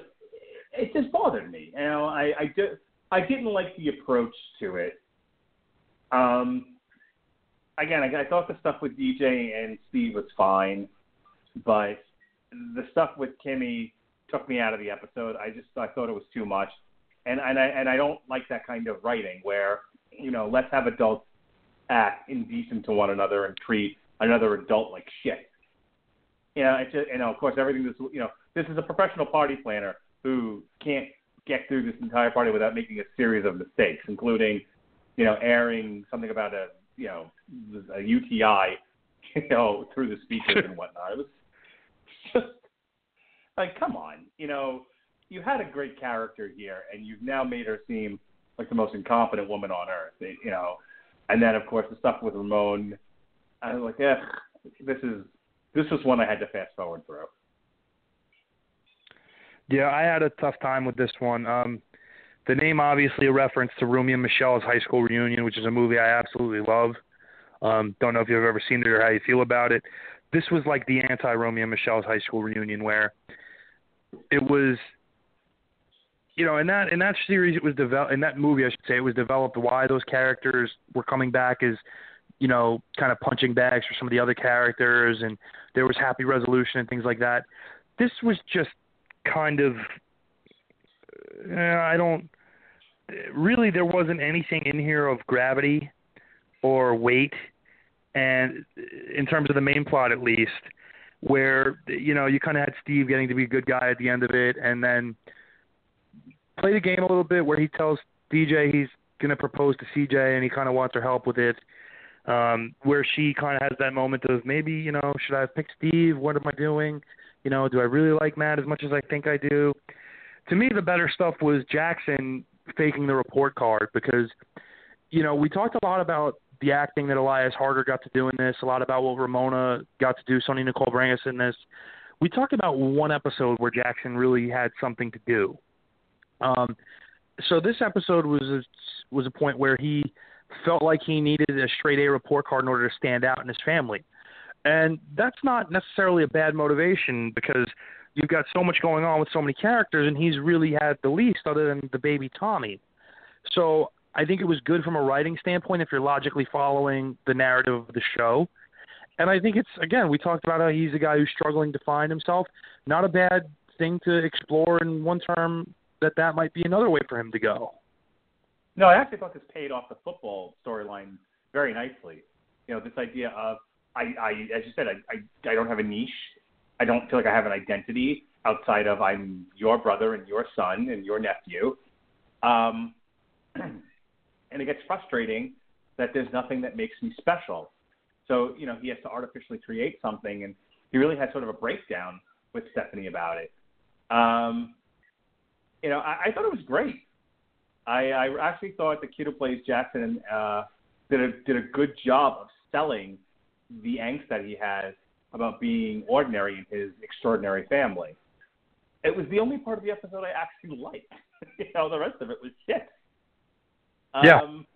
it just bothered me. You know, I, I just, I didn't like the approach to it. Um, again, I, I thought the stuff with DJ and Steve was fine, but the stuff with Kimmy took me out of the episode. I just I thought it was too much, and and I and I don't like that kind of writing where you know let's have adults act indecent to one another and treat another adult like shit. You know, it's just, you know, of course, everything this you know this is a professional party planner who can't get through this entire party without making a series of mistakes, including you know airing something about a you know a UTI, [LAUGHS] you know, through the speakers and [LAUGHS] whatnot. It was just like, come on, you know, you had a great character here, and you've now made her seem like the most incompetent woman on earth, you know. And then, of course, the stuff with Ramon, I was like, eh, this is this was one I had to fast forward through. Yeah, I had a tough time with this one. Um, the name obviously a reference to Romy and Michele's high school reunion, which is a movie I absolutely love. Um, don't know if you've ever seen it or how you feel about it. This was like the anti Romy and Michele's high school reunion where it was you know, in that in that series it was developed in that movie I should say it was developed why those characters were coming back as you know, kind of punching bags for some of the other characters and there was happy resolution and things like that. This was just kind of uh, I don't really there wasn't anything in here of gravity or weight and in terms of the main plot at least where you know you kind of had Steve getting to be a good guy at the end of it and then play the game a little bit where he tells DJ he's going to propose to CJ and he kind of wants her help with it um where she kind of has that moment of maybe you know should I picked Steve? What am I doing you know do I really like Matt as much as I think I do to me, the better stuff was Jackson faking the report card because, you know, we talked a lot about the acting that Elias Harger got to do in this, a lot about what Ramona got to do, Soni Nicole Bringas in this. We talked about one episode where Jackson really had something to do. Um, so this episode was a, was a point where he felt like he needed a straight A report card in order to stand out in his family. And that's not necessarily a bad motivation because you've got so much going on with so many characters, and he's really had the least other than the baby Tommy. So I think it was good from a writing standpoint if you're logically following the narrative of the show. And I think it's again, we talked about how he's a guy who's struggling to find himself. Not a bad thing to explore in one term that that might be another way for him to go. No, I actually thought this paid off the football storyline very nicely. You know, this idea of I, I as you said, I, I, I don't have a niche. I don't feel like I have an identity outside of I'm your brother and your son and your nephew. Um, [CLEARS THROAT] and it gets frustrating that there's nothing that makes me special. So, you know, he has to artificially create something, and he really had sort of a breakdown with Stephanie about it. Um, you know, I, I thought it was great. I, I actually thought the kid who plays Jackson uh, did a did a good job of selling the angst that he has about being ordinary in his extraordinary family. It was the only part of the episode I actually liked. [LAUGHS] you know, the rest of it was shit. Yeah. Um,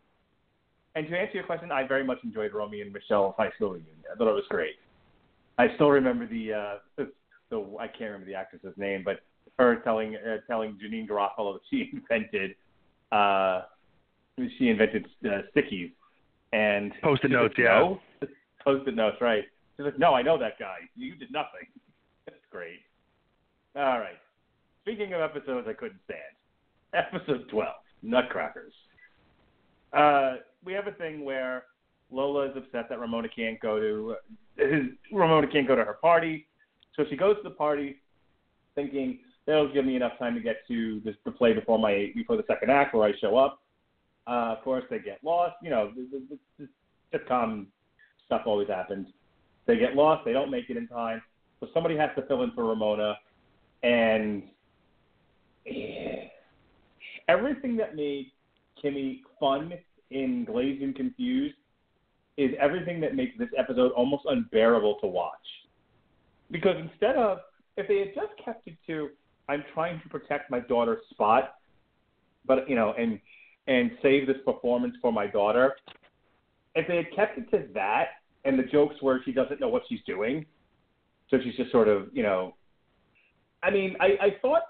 and to answer your question, I very much enjoyed Romy and Michele's high school reunion. I thought it was great. I still remember the uh, the, the I can't remember the actress's name, but her telling uh, telling Janeane Garofalo that she [LAUGHS] invented uh, she invented uh, stickies and Post-it notes, [LAUGHS] yeah. No. Post-it notes, right? She's like, no, I know that guy. You did nothing. That's great. All right. Speaking of episodes I couldn't stand, [LAUGHS] episode twelve, Nutcrackers. Uh, we have a thing where Lola is upset that Ramona can't go to his, Ramona can't go to her party, so she goes to the party, thinking that'll give me enough time to get to this, the play before my before the second act where I show up. Uh, of course, they get lost. You know, the, the, the sitcom stuff always happens. They get lost. They don't make it in time, so somebody has to fill in for Ramona, and [SIGHS] everything that made Kimmy fun in Glazed and Confused is everything that makes this episode almost unbearable to watch. Because instead of if they had just kept it to I'm trying to protect my daughter's spot, but you know, and and save this performance for my daughter. If they had kept it to that, and the jokes were she doesn't know what she's doing, so she's just sort of, you know, I mean, I, I thought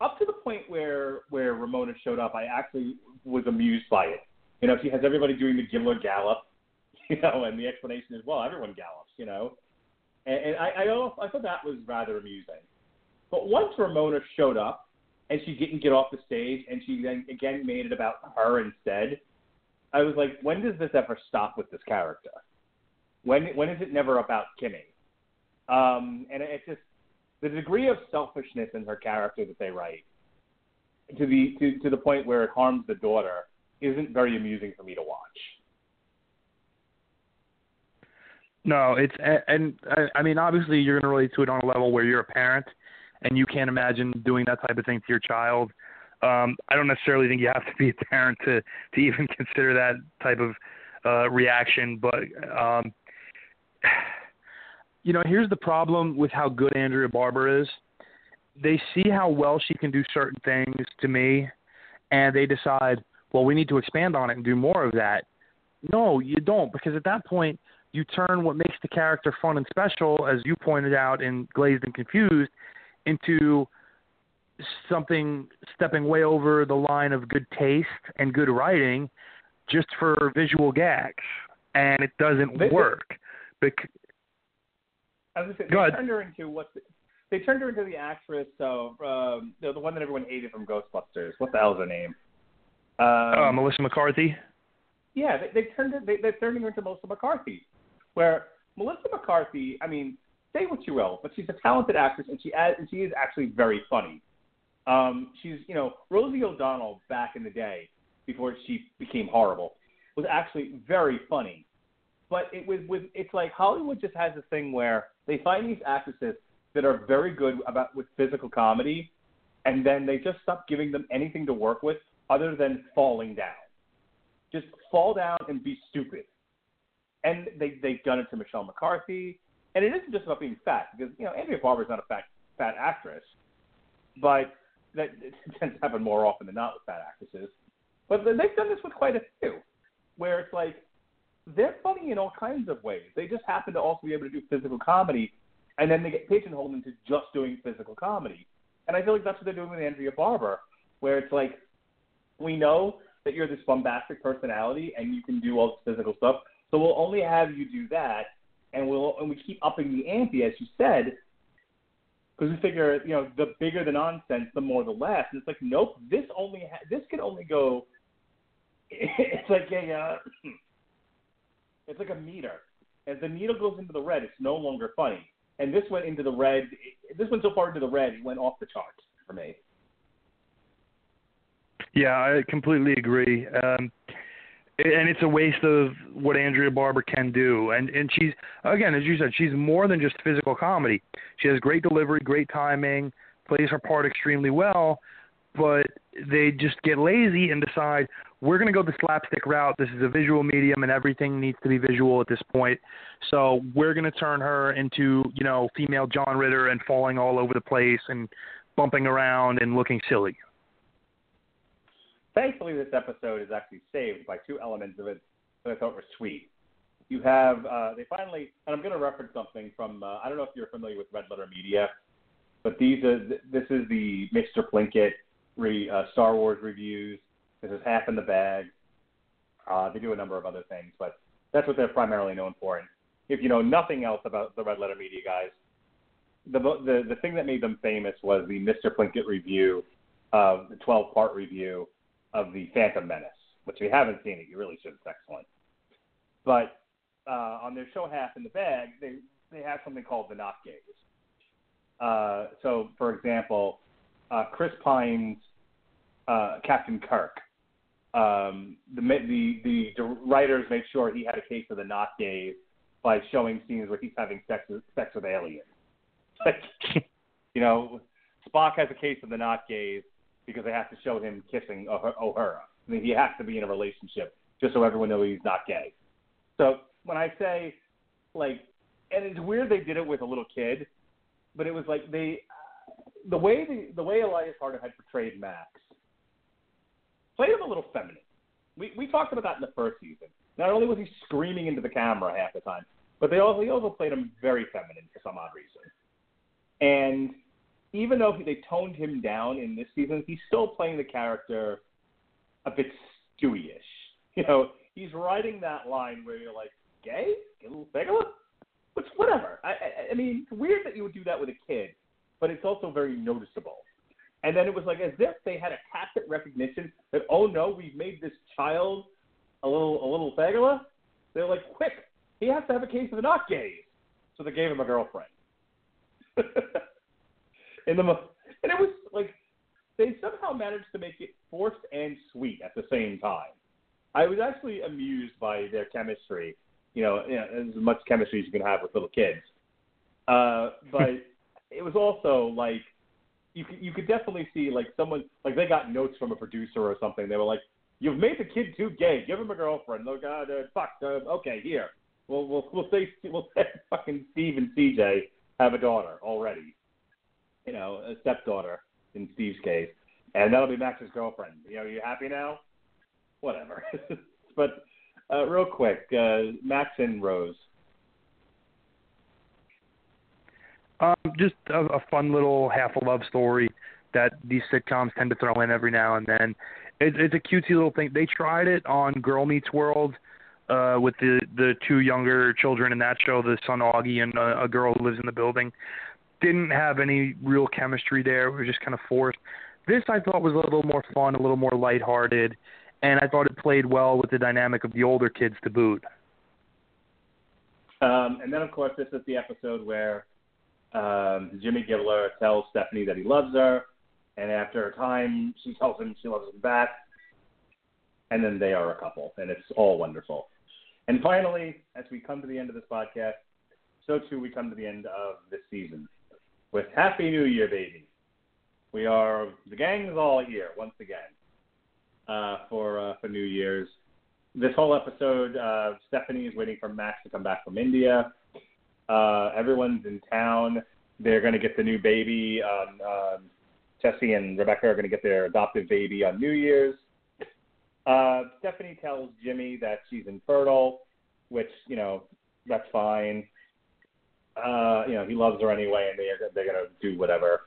up to the point where where Ramona showed up, I actually was amused by it. You know, she has everybody doing the Gibbler gallop, [LAUGHS] you know, and the explanation is, well, everyone gallops, you know, and, and I I, I thought that was rather amusing. But once Ramona showed up and she didn't get off the stage and she then again made it about her instead, I was like, when does this ever stop with this character? When when is it never about Kimmy? Um, and it just the degree of selfishness in her character that they write to the to, to the point where it harms the daughter isn't very amusing for me to watch. No, it's and I- I mean obviously you're going to relate to it on a level where you're a parent and you can't imagine doing that type of thing to your child. Um, I don't necessarily think you have to be a parent to to even [LAUGHS] consider that type of uh, reaction, but um, [SIGHS] you know, here's the problem with how good Andrea Barber is. They see how well she can do certain things to me, and they decide, well, we need to expand on it and do more of that. No, you don't, because at that point, you turn what makes the character fun and special, as you pointed out in Glazed and Confused, into something stepping way over the line of good taste and good writing just for visual gags. And it doesn't They- work. Bec- I they ahead. turned her into what the, they turned her into the actress of um, the, the one that everyone hated from Ghostbusters. What the hell's her name? Um, uh, Melissa McCarthy. Yeah, they, they turned it. They, they're turning her into Melissa McCarthy, where Melissa McCarthy. I mean, say what you will, but she's a talented actress, and she and she is actually very funny. Um, she's you know Rosie O'Donnell back in the day before she became horrible was actually very funny, but it was with it's like Hollywood just has this thing where they find these actresses that are very good about with physical comedy, and then they just stop giving them anything to work with other than falling down just fall down and be stupid. And they they've done it to Michelle McCarthy, and it isn't just about being fat because you know Andrea Barber's not a fat fat actress, but that it tends to happen more often than not with fat actresses. But they've done this with quite a few, where it's like they're funny in all kinds of ways. They just happen to also be able to do physical comedy, and then they get pigeonholed into just doing physical comedy. And I feel like that's what they're doing with Andrea Barber, where it's like we know that you're this bombastic personality and you can do all this physical stuff. So we'll only have you do that, and we'll and we keep upping the ante, as you said, because we figure you know the bigger the nonsense, the more the less. And it's like nope, this only ha- this can only go. [LAUGHS] It's like a uh, [CLEARS THROAT] it's like a meter. As the needle goes into the red, it's no longer funny. And this went into the red. This went so far into the red, it went off the charts for me. Yeah, I completely agree. Um, and it's a waste of what Andrea Barber can do. And and she's again, as you said, she's more than just physical comedy. She has great delivery, great timing, plays her part extremely well. but they just get lazy and decide we're going to go the slapstick route. This is a visual medium, and everything needs to be visual at this point. So we're going to turn her into, you know, female John Ritter and falling all over the place and bumping around and looking silly. Thankfully, this episode is actually saved by two elements of it that I thought were sweet. You have uh, they finally, and I'm going to reference something from uh, I don't know if you're familiar with Red Letter Media, but these are this is the Mr. Plinkett re, uh, Star Wars reviews. This is half in the bag. Uh, they do a number of other things, but that's what they're primarily known for. And if you know nothing else about the Red Letter Media guys, the the the thing that made them famous was the Mr. Plinkett review, of the 12 part review of the Phantom Menace, which if you haven't seen it, you really should. It's excellent. But uh, on their show Half in the Bag, they they have something called the Not Gays. Uh, so, for example, uh, Chris Pine's uh, Captain Kirk. Um, the, the the writers made sure he had a case of the not gays by showing scenes where he's having sex with, sex with aliens. Like, you know, Spock has a case of the not gays because they have to show him kissing Uhura. I mean, he has to be in a relationship just so everyone knows he's not gay. So when I say like, and it's weird they did it with a little kid, but it was like they, the way the the way Elias Harger had portrayed Max, played him a little feminine. We we talked about that in the first season. Not only was he screaming into the camera half the time, but they also he also played him very feminine for some odd reason. And even though they toned him down in this season, he's still playing the character a bit Stewie-ish. [LAUGHS] You know, he's writing that line where you're like, gay? Get a little bigger? Which, whatever. I, I, I mean, it's weird that you would do that with a kid, but it's also very noticeable. And then it was like as if they had a tacit recognition that, oh no, we've made this child a little a little fagula. They're like, quick, he has to have a case of the not gays. So they gave him a girlfriend. [LAUGHS] in the and it was like they somehow managed to make it forced and sweet at the same time. I was actually amused by their chemistry. You know, you know as much chemistry as you can have with little kids. Uh, but [LAUGHS] it was also like you could you could definitely see like someone like they got notes from a producer or something. They were like, "You've made the kid too gay. Give him a girlfriend." Oh God, uh, fuck. Uh, okay, here. We'll we'll we'll say we'll say [LAUGHS] fucking Steve and CJ have a daughter already you know, a stepdaughter in Steve's case, and that'll be Max's girlfriend. You know, you happy now? Whatever. [LAUGHS] but uh, real quick, uh, Max and Rose. Um, just a, a fun little half a love story that these sitcoms tend to throw in every now and then. It, it's a cutesy little thing. They tried it on Girl Meets World uh, with the the two younger children in that show, the son Augie and a, a girl who lives in the building didn't have any real chemistry there. It was just kind of forced. This I thought was a little more fun, a little more lighthearted, and I thought it played well with the dynamic of the older kids to boot. Um, and then, of course, this is the episode where um, Jimmy Gibbler tells Stephanie that he loves her, and after a time, she tells him she loves him back, and then they are a couple, and it's all wonderful. And finally, as we come to the end of this podcast, so too we come to the end of this season with Happy New Year, baby. We are the gang is all here once again uh, for uh, for New Year's. This whole episode, uh, Stephanie is waiting for Max to come back from India. Uh, everyone's in town. They're going to get the new baby. Um, um, Jesse and Rebecca are going to get their adoptive baby on New Year's. Uh, Stephanie tells Jimmy that she's infertile, which you know that's fine uh, you know, he loves her anyway, and they're they're gonna do whatever.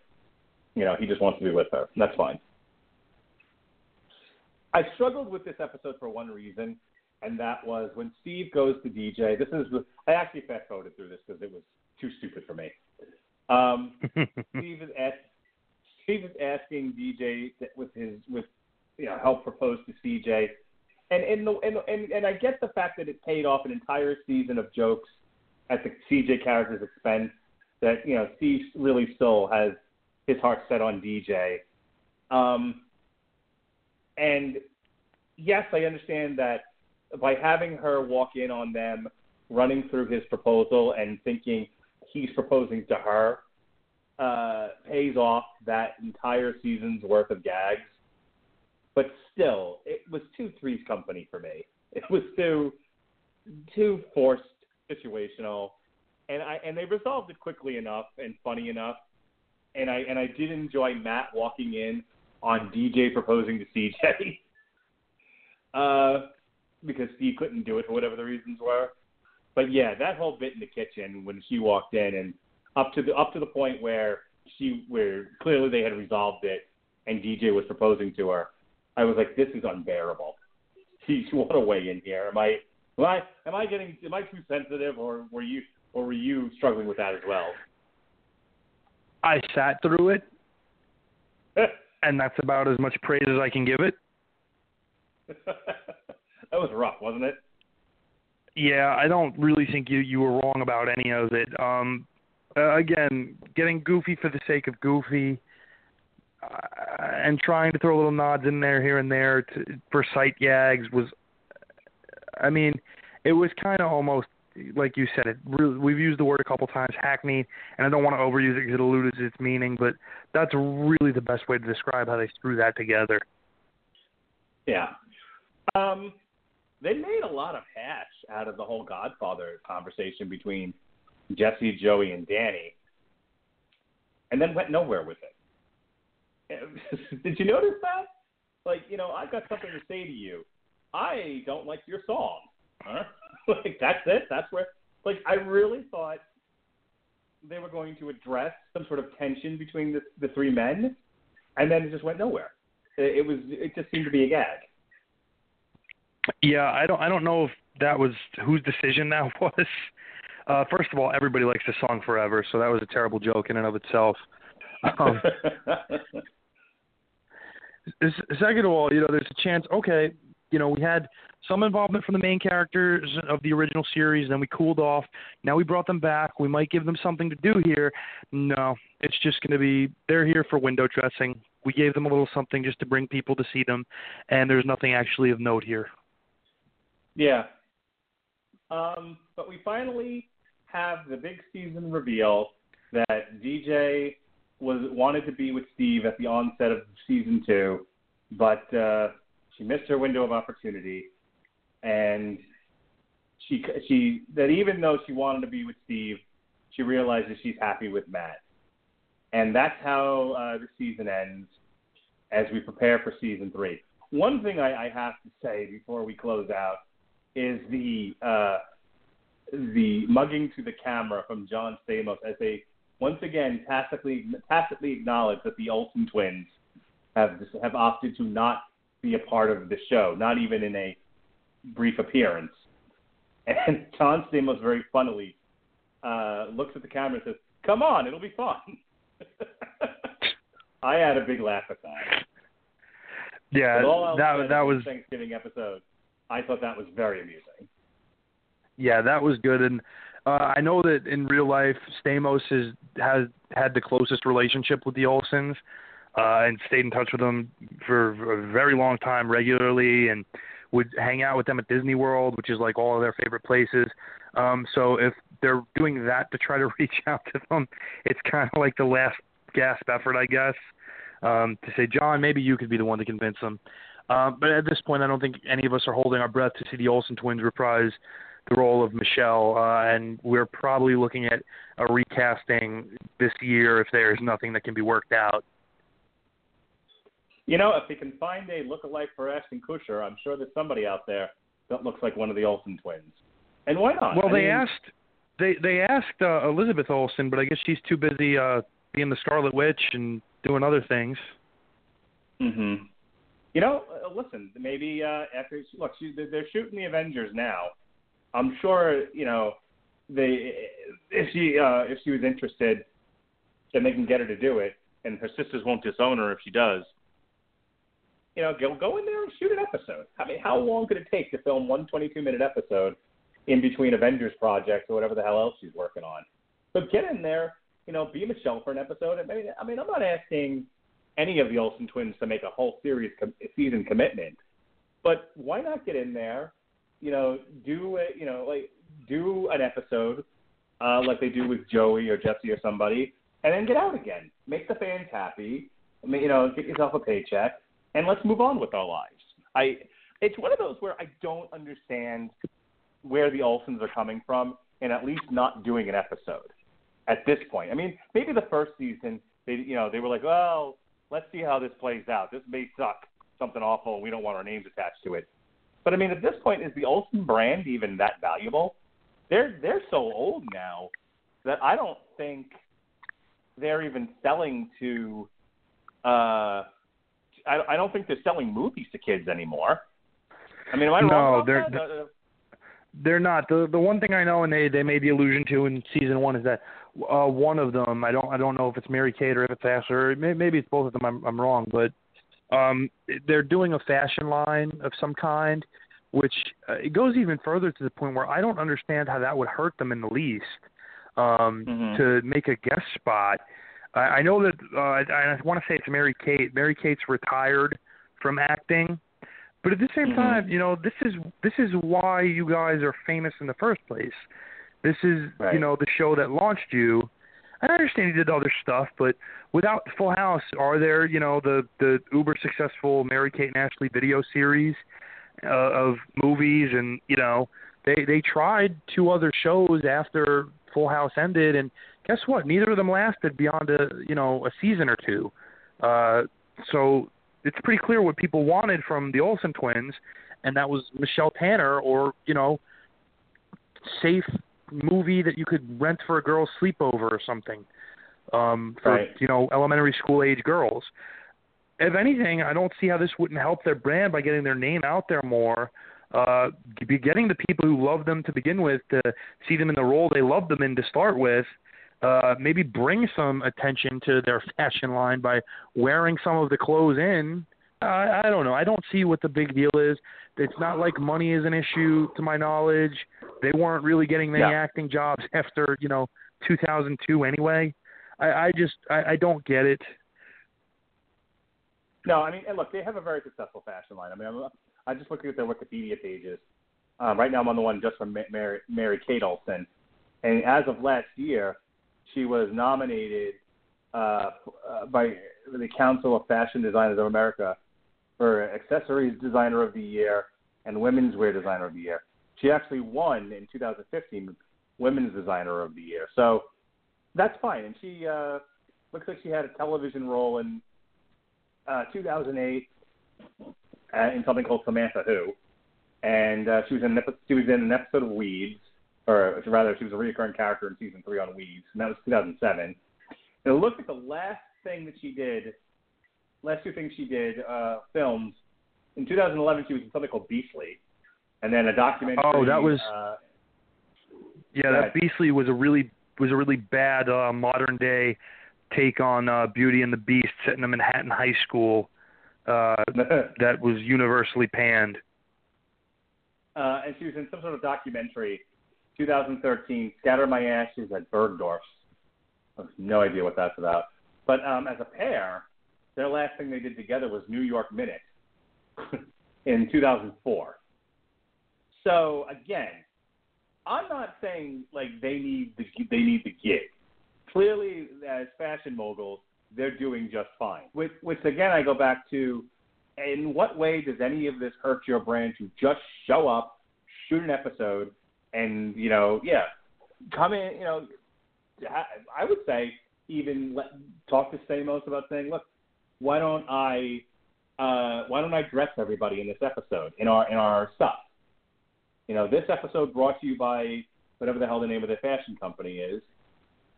You know, he just wants to be with her. That's fine. I struggled with this episode for one reason, and that was when Steve goes to DJ. This is I actually fast forwarded through this because it was too stupid for me. Um, [LAUGHS] Steve is Steve is asking DJ with his with you know help propose to CJ, and and, the, and and and I get the fact that it paid off an entire season of jokes at the CJ character's expense. That you know, Steve really still has his heart set on DJ. Um, and yes, I understand that by having her walk in on them, running through his proposal and thinking he's proposing to her, uh, pays off that entire season's worth of gags. But still, it was too Three's Company for me. It was too too forced, situational, and I and they resolved it quickly enough and funny enough. And I and I did enjoy Matt walking in on DJ proposing to CJ. [LAUGHS] uh, because Steve couldn't do it for whatever the reasons were. But yeah, that whole bit in the kitchen when she walked in and up to the up to the point where she where clearly they had resolved it and DJ was proposing to her. I was like, this is unbearable. She, she want to weigh in here. Am I am I am I getting am I too sensitive or were you or were you struggling with that as well? I sat through it, [LAUGHS] and that's about as much praise as I can give it. [LAUGHS] that was rough, wasn't it? Yeah, I don't really think you you were wrong about any of it. Um, uh, again, getting goofy for the sake of goofy, uh, and trying to throw little nods in there here and there to, for sight gags was. I mean, it was kind of almost like you said. It really, we've used the word a couple times, hackneyed, and I don't want to overuse it because it eludes its meaning, but that's really the best way to describe how they threw that together. Yeah. Um, they made a lot of hash out of the whole Godfather conversation between Jesse, Joey, and Danny, and then went nowhere with it. [LAUGHS] Did you notice that? Like, you know, I've got something to say to you. I don't like your song. Huh? [LAUGHS] like, that's it. That's where. Like, I really thought they were going to address some sort of tension between the the three men, and then it just went nowhere. It, it was. It just seemed to be a gag. Yeah, I don't I don't know if that was whose decision that [LAUGHS] was. Uh, first of all, everybody likes the song forever, so that was a terrible joke in and of itself. Um, [LAUGHS] second of all, you know, there's a chance. Okay, you know, we had some involvement from the main characters of the original series, then we cooled off. Now we brought them back. We might give them something to do here. No, it's just going to be they're here for window dressing. We gave them a little something just to bring people to see them, and there's nothing actually of note here. Yeah. Um, but we finally have the big season reveal that DJ was wanted to be with Steve at the onset of season two, but uh, she missed her window of opportunity, and she she that even though she wanted to be with Steve, she realizes she's happy with Matt, and that's how uh, the season ends as we prepare for season three. One thing I, I have to say before we close out is the uh, the mugging to the camera from John Stamos as they once again tacitly tacitly acknowledge that the Olsen twins have have opted to not be a part of the show, not even in a brief appearance. [LAUGHS] And John Stamos very funnily uh, looks at the camera and says, "Come on, it'll be fun." [LAUGHS] I had a big laugh at that. Yeah, that that was Thanksgiving episode. I thought that was very amusing. Yeah, that was good, and uh, I know that in real life, Stamos has has had the closest relationship with the Olsens, uh, and stayed in touch with them for a very long time, regularly, and would hang out with them at Disney World, which is like all of their favorite places. Um, so if they're doing that to try to [LAUGHS] reach out to them, it's kind of like the last gasp effort, I guess, um, to say, John, maybe you could be the one to convince them. Uh, but at this point, I don't think any of us are holding our breath to see the Olsen twins reprise the role of Michelle, uh, and we're probably looking at a recasting this year if there's nothing that can be worked out. You know, if we can find a look-alike for Ashton Kutcher, I'm sure there's somebody out there that looks like one of the Olsen twins. And why not? Well, I they mean, asked they they asked uh, Elizabeth Olsen, but I guess she's too busy uh, being the Scarlet Witch and doing other things. Mm-hmm. You know, uh, listen, maybe uh, after look, she, they're shooting the Avengers now. I'm sure you know they if she uh, if she was interested, then they can get her to do it, and her sisters won't disown her if she does. You know, go go in there and shoot an episode. I mean, how long could it take to film one 22 minute episode in between Avengers projects or whatever the hell else she's working on? But get in there, you know, be Michelle for an episode. I mean, I mean, I'm not asking any of the Olsen twins to make a whole series com- season commitment. But why not get in there, you know, do a, you know, like do an episode uh, like they do with Joey or Jesse or somebody, and then get out again. Make the fans happy. You know, get yourself a paycheck, and let's move on with our lives. I it's one of those where I don't understand where the Olsens are coming from, and at least not doing an episode at this point. I mean, maybe the first season they you know they were like, well, let's see how this plays out. This may suck, something awful, and we don't want our names attached to it. But I mean, at this point, is the Olsen brand even that valuable? They're they're so old now that I don't think they're even selling to. Uh, I, I don't think they're selling movies to kids anymore. I mean, am I No, wrong about they're- that? Uh, They're not. The the one thing I know, and they they made the allusion to in season one, is that uh, one of them. I don't I don't know if it's Mary Kate or if it's Ashley. May, maybe it's both of them. I'm I'm wrong, but um, they're doing a fashion line of some kind, which uh, it goes even further to the point where I don't understand how that would hurt them in the least. Um, Mhm. To make a guest spot, I, I know that uh, I, I want to say it's Mary Kate. Mary Kate's retired from acting. But at the same Mhm. time, you know, this is this is why you guys are famous in the first place. This is Right. you know the show that launched you. I understand you did other stuff, but without Full House, are there you know the the uber successful Mary Kate and Ashley video series uh, of movies, and you know they they tried two other shows after Full House ended, and guess what? Neither of them lasted beyond a you know a season or two. Uh, so it's pretty clear what people wanted from the Olsen twins, and that was Michelle Tanner or you know safe movie that you could rent for a girl's sleepover or something um, for Right. you know elementary school age girls. If anything, I don't see how this wouldn't help their brand by getting their name out there more. Uh, be getting the people who love them to begin with to see them in the role they love them in to start with. Uh, maybe bring some attention to their fashion line by wearing some of the clothes in. Uh, I don't know. I don't see what the big deal is. It's not like money is an issue, to my knowledge. They weren't really getting any Yeah. acting jobs after you know 2002 anyway. I, I just I, I don't get it. No, I mean, and look, they have a very successful fashion line. I mean, I'm, I'm just looking at their Wikipedia pages. Um, right now, I'm on the one just from Mary, Mary Kate Olsen, and as of last year, she was nominated uh, uh, by the Council of Fashion Designers of America for Accessories Designer of the Year and Women's Wear Designer of the Year. She actually won in 2015 Women's Designer of the Year. So that's fine. And she uh, looks like she had a television role in uh, 2008 uh, in something called Samantha Who, and uh, she was in she was in an episode of Weeds, or rather, she was a recurring character in season three on Weeds, and that was 2007. And it looks like the last thing that she did, last two things she did, uh, films. In 2011, she was in something called Beastly, and then a documentary. Oh, that was- Uh, Yeah, that Beastly was a really was a really bad uh, modern day take on uh, Beauty and the Beast, set in a Manhattan high school. Uh, [LAUGHS] that was universally panned. uh, and she was in some sort of documentary, 2013, "Scatter My Ashes at Bergdorf's." I have no idea what that's about. But um, as a pair, their last thing they did together was New York Minute [LAUGHS] in 2004. So again, I'm not saying like they need the they need the gig. Clearly, as fashion moguls, they're doing just fine. Which, which again, I go back to in what way does any of this hurt your brand to just show up, shoot an episode, and you know, yeah, come in, you know, I would say even let, talk to Stamos about saying, look, why don't I, uh, why don't I dress everybody in this episode in our in our stuff? You know, this episode brought to you by whatever the hell the name of the fashion company is,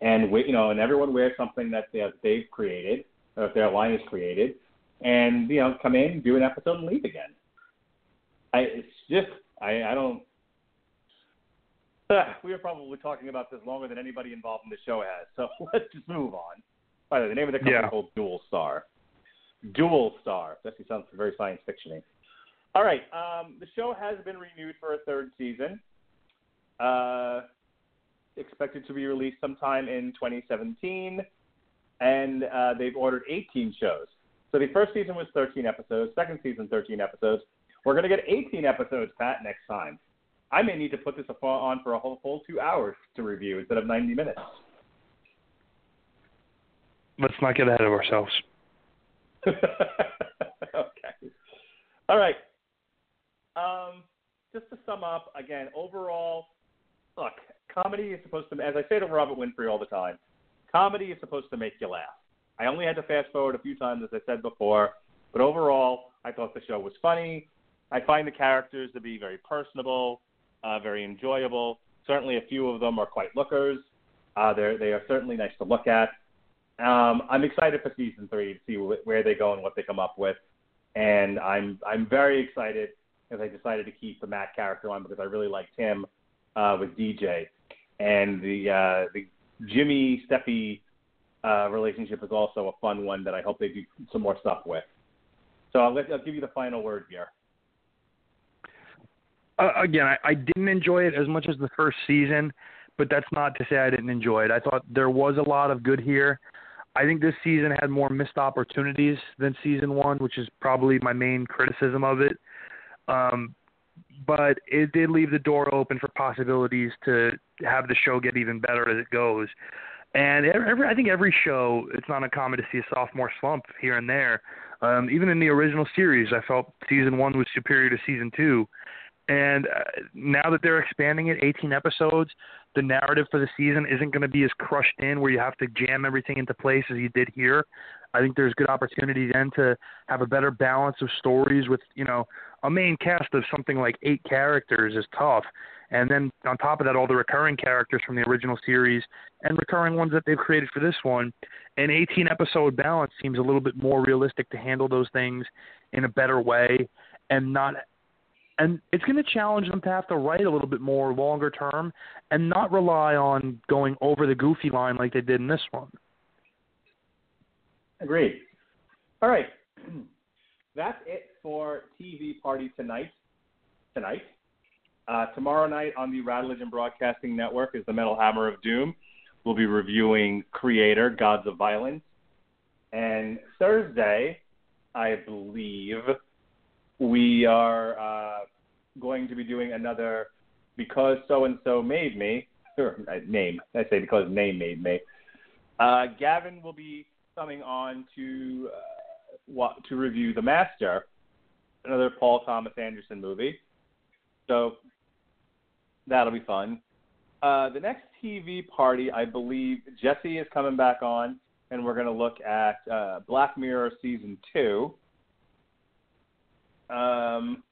and we, you know, and everyone wears something that they have, they've created, or if their line is created, and you know, come in, do an episode, and leave again. I it's just I I don't. [LAUGHS] We are probably talking about this longer than anybody involved in the show has, so [LAUGHS] let's just move on. By the way, the name of the company Yeah. is called Dual Star. Dual Star. That actually sounds very science fictiony. All right, um, the show has been renewed for a third season. Uh, expected to be released sometime in 2017, and uh, they've ordered 18 shows. So the first season was 13 episodes, second season 13 episodes. We're going to get 18 episodes, Pat, next time. I may need to put this on for a whole full two hours to review instead of 90 minutes. let's not get ahead of ourselves. [LAUGHS] okay. All right. Um, just to sum up, again, overall, look, comedy is supposed to, as I say to Robert Winfrey all the time, comedy is supposed to make you laugh. I only had to fast forward a few times, as I said before, but overall, I thought the show was funny. I find the characters to be very personable, uh, very enjoyable. Certainly, a few of them are quite lookers. Uh, they're, they are certainly nice to look at. Um, I'm excited for season three to see wh- where they go and what they come up with, and I'm I'm very excited because I decided to keep the Matt character on because I really liked him uh, with DJ, and the uh, the Jimmy Steffi uh, relationship is also a fun one that I hope they do some more stuff with. So I'll, let, I'll give you the final word here. Uh, again, I, I didn't enjoy it as much as the first season, but that's not to say I didn't enjoy it. I thought there was a lot of good here. I think this season had more missed opportunities than season one, which is probably my main criticism of it. Um, but it did leave the door open for possibilities to have the show get even better as it goes. And every, I think every show, it's not uncommon to see a sophomore slump here and there. Um, even in the original series, I felt season one was superior to season two. And uh, now that they're expanding it, 18 episodes, the narrative for the season isn't going to be as crushed in where you have to jam everything into place as you did here. I think there's good opportunity then to have a better balance of stories with, you know, a main cast of something like eight characters is tough. And then on top of that, all the recurring characters from the original series and recurring ones that they've created for this one. An 18 episode balance seems a little bit more realistic to handle those things in a better way and not and it's going to challenge them to have to write a little bit more longer term and not rely on going over the goofy line like they did in this one. Agreed. All right. [CLEARS THROAT] That's it for TV Party tonight. Tonight. Uh, tomorrow night on the Radulich Broadcasting Network is the Metal Hammer of Doom. We'll be reviewing Kreator, Gods of Violence. And Thursday, I believe, we are uh, going to be doing another because so and so made me. Or name. I say because name made me. Uh, Gavin will be coming on to uh, to review The Master, another Paul Thomas Anderson movie. So that'll be fun. Uh, the next TV party, I believe Jesse is coming back on, and we're going to look at uh, Black Mirror season two. Um,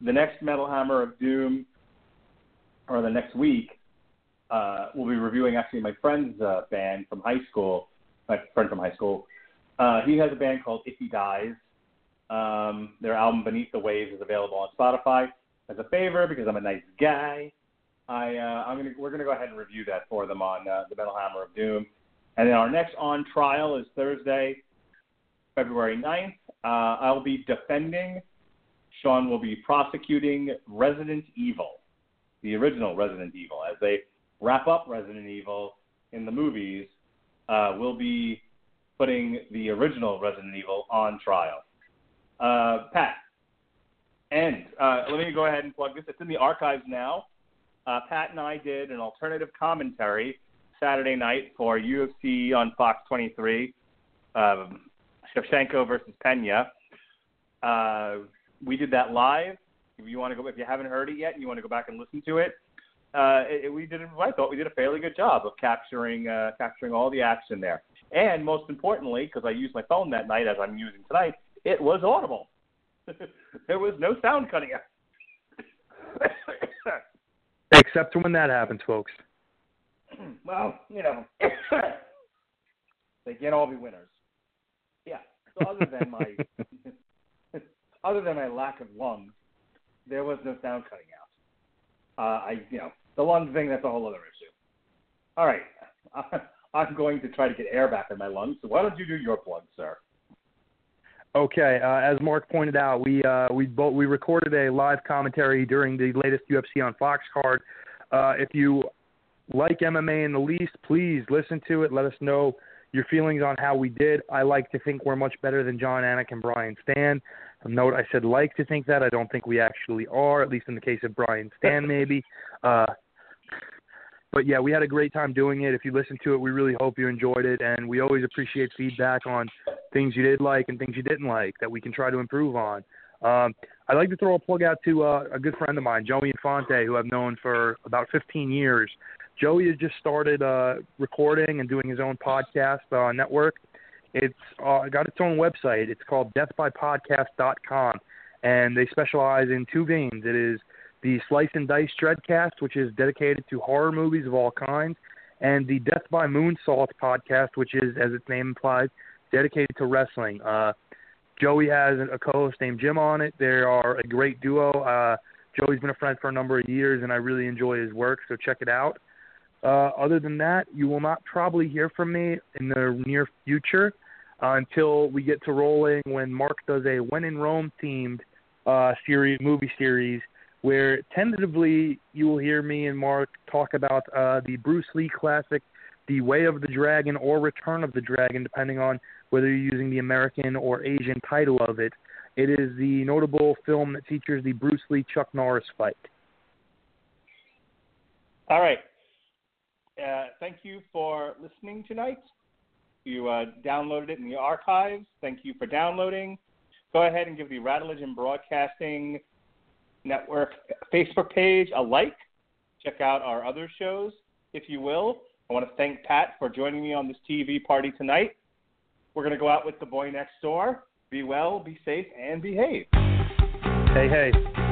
the next Metal Hammer of Doom, or the next week, uh, we'll be reviewing actually my friend's uh, band from high school. My friend from high school. Uh, he has a band called If He Dies. Um, their album Beneath the Waves is available on Spotify. As a favor, because I'm a nice guy, I uh, I'm gonna we're gonna go ahead and review that for them on uh, the Metal Hammer of Doom. And then our next on trial is Thursday, February 9th. Uh, I'll be defending. Sean will be prosecuting Resident Evil, the original Resident Evil, as they wrap up Resident Evil in the movies. Uh, we'll be putting the original Resident Evil on trial. Uh, Pat, and uh, let me go ahead and plug this. It's in the archives now. Uh, Pat and I did an alternative commentary Saturday night for UFC on Fox 23, um, Shevchenko versus Pena. Uh, we did that live. If you want to go, if you haven't heard it yet, and you want to go back and listen to it, uh, it, we did. I thought we did a fairly good job of capturing uh, capturing all the action there. And most importantly, because I used my phone that night as I'm using tonight, it was audible. [LAUGHS] there was no sound cutting out. [COUGHS] Except when that happens, folks. [CLEARS THROAT] well, you know, [COUGHS] they can't all be winners. Other than my [LAUGHS] other than my lack of lungs, there was no sound cutting out. Uh, I, you know, the lung thing that's a whole other issue. All right, [LAUGHS] I'm going to try to get air back in my lungs. So why don't you do your plug, sir? Okay, uh, as Mark pointed out, we uh, we both we recorded a live commentary during the latest UFC on Fox card. Uh, if you like MMA in the least, please listen to it. Let us know your feelings on how we did. I like to think we're much better than Jon Anik and Brian Stann. Note I said like to think that. I don't think we actually are, at least in the case of Brian Stann, [LAUGHS] maybe. Uh, but yeah, we had a great time doing it. If you listened to it, we really hope you enjoyed it, and we always appreciate feedback on things you did like and things you didn't like that we can try to improve on. Um, I'd like to throw a plug out to uh, a good friend of mine, Joey Infante, who I've known for about 15 years. Joey has just started uh, recording and doing his own podcast uh, network. It's uh, got its own website. It's called deathbypodcast.com, and they specialize in two veins. It is the Slice and Dice Dreadcast, which is dedicated to horror movies of all kinds, and the Death by Moonsault podcast, which is, as its name implies, dedicated to wrestling. Uh, Joey has a co-host named Jim on it. They are a great duo. Uh, Joey's been a friend for a number of years, and I really enjoy his work. So check it out. Uh, other than that, you will not probably hear from me in the near future uh, until we get to rolling when Mark does a When in Rome themed uh, series, movie series, where tentatively you will hear me and Mark talk about uh, the Bruce Lee classic, The Way of the Dragon or Return of the Dragon, depending on whether you're using the American or Asian title of it. It is the notable film that features the Bruce Lee Chuck Norris fight. All right. Uh, thank you for listening tonight. You uh, downloaded it in the archives. Thank you for downloading. Go ahead and give the Radulich Broadcasting Network Facebook page a like. Check out our other shows, if you will. I want to thank Pat for joining me on this TV party tonight. We're going to go out with the boy next door. Be well, be safe, and behave. Hey, hey.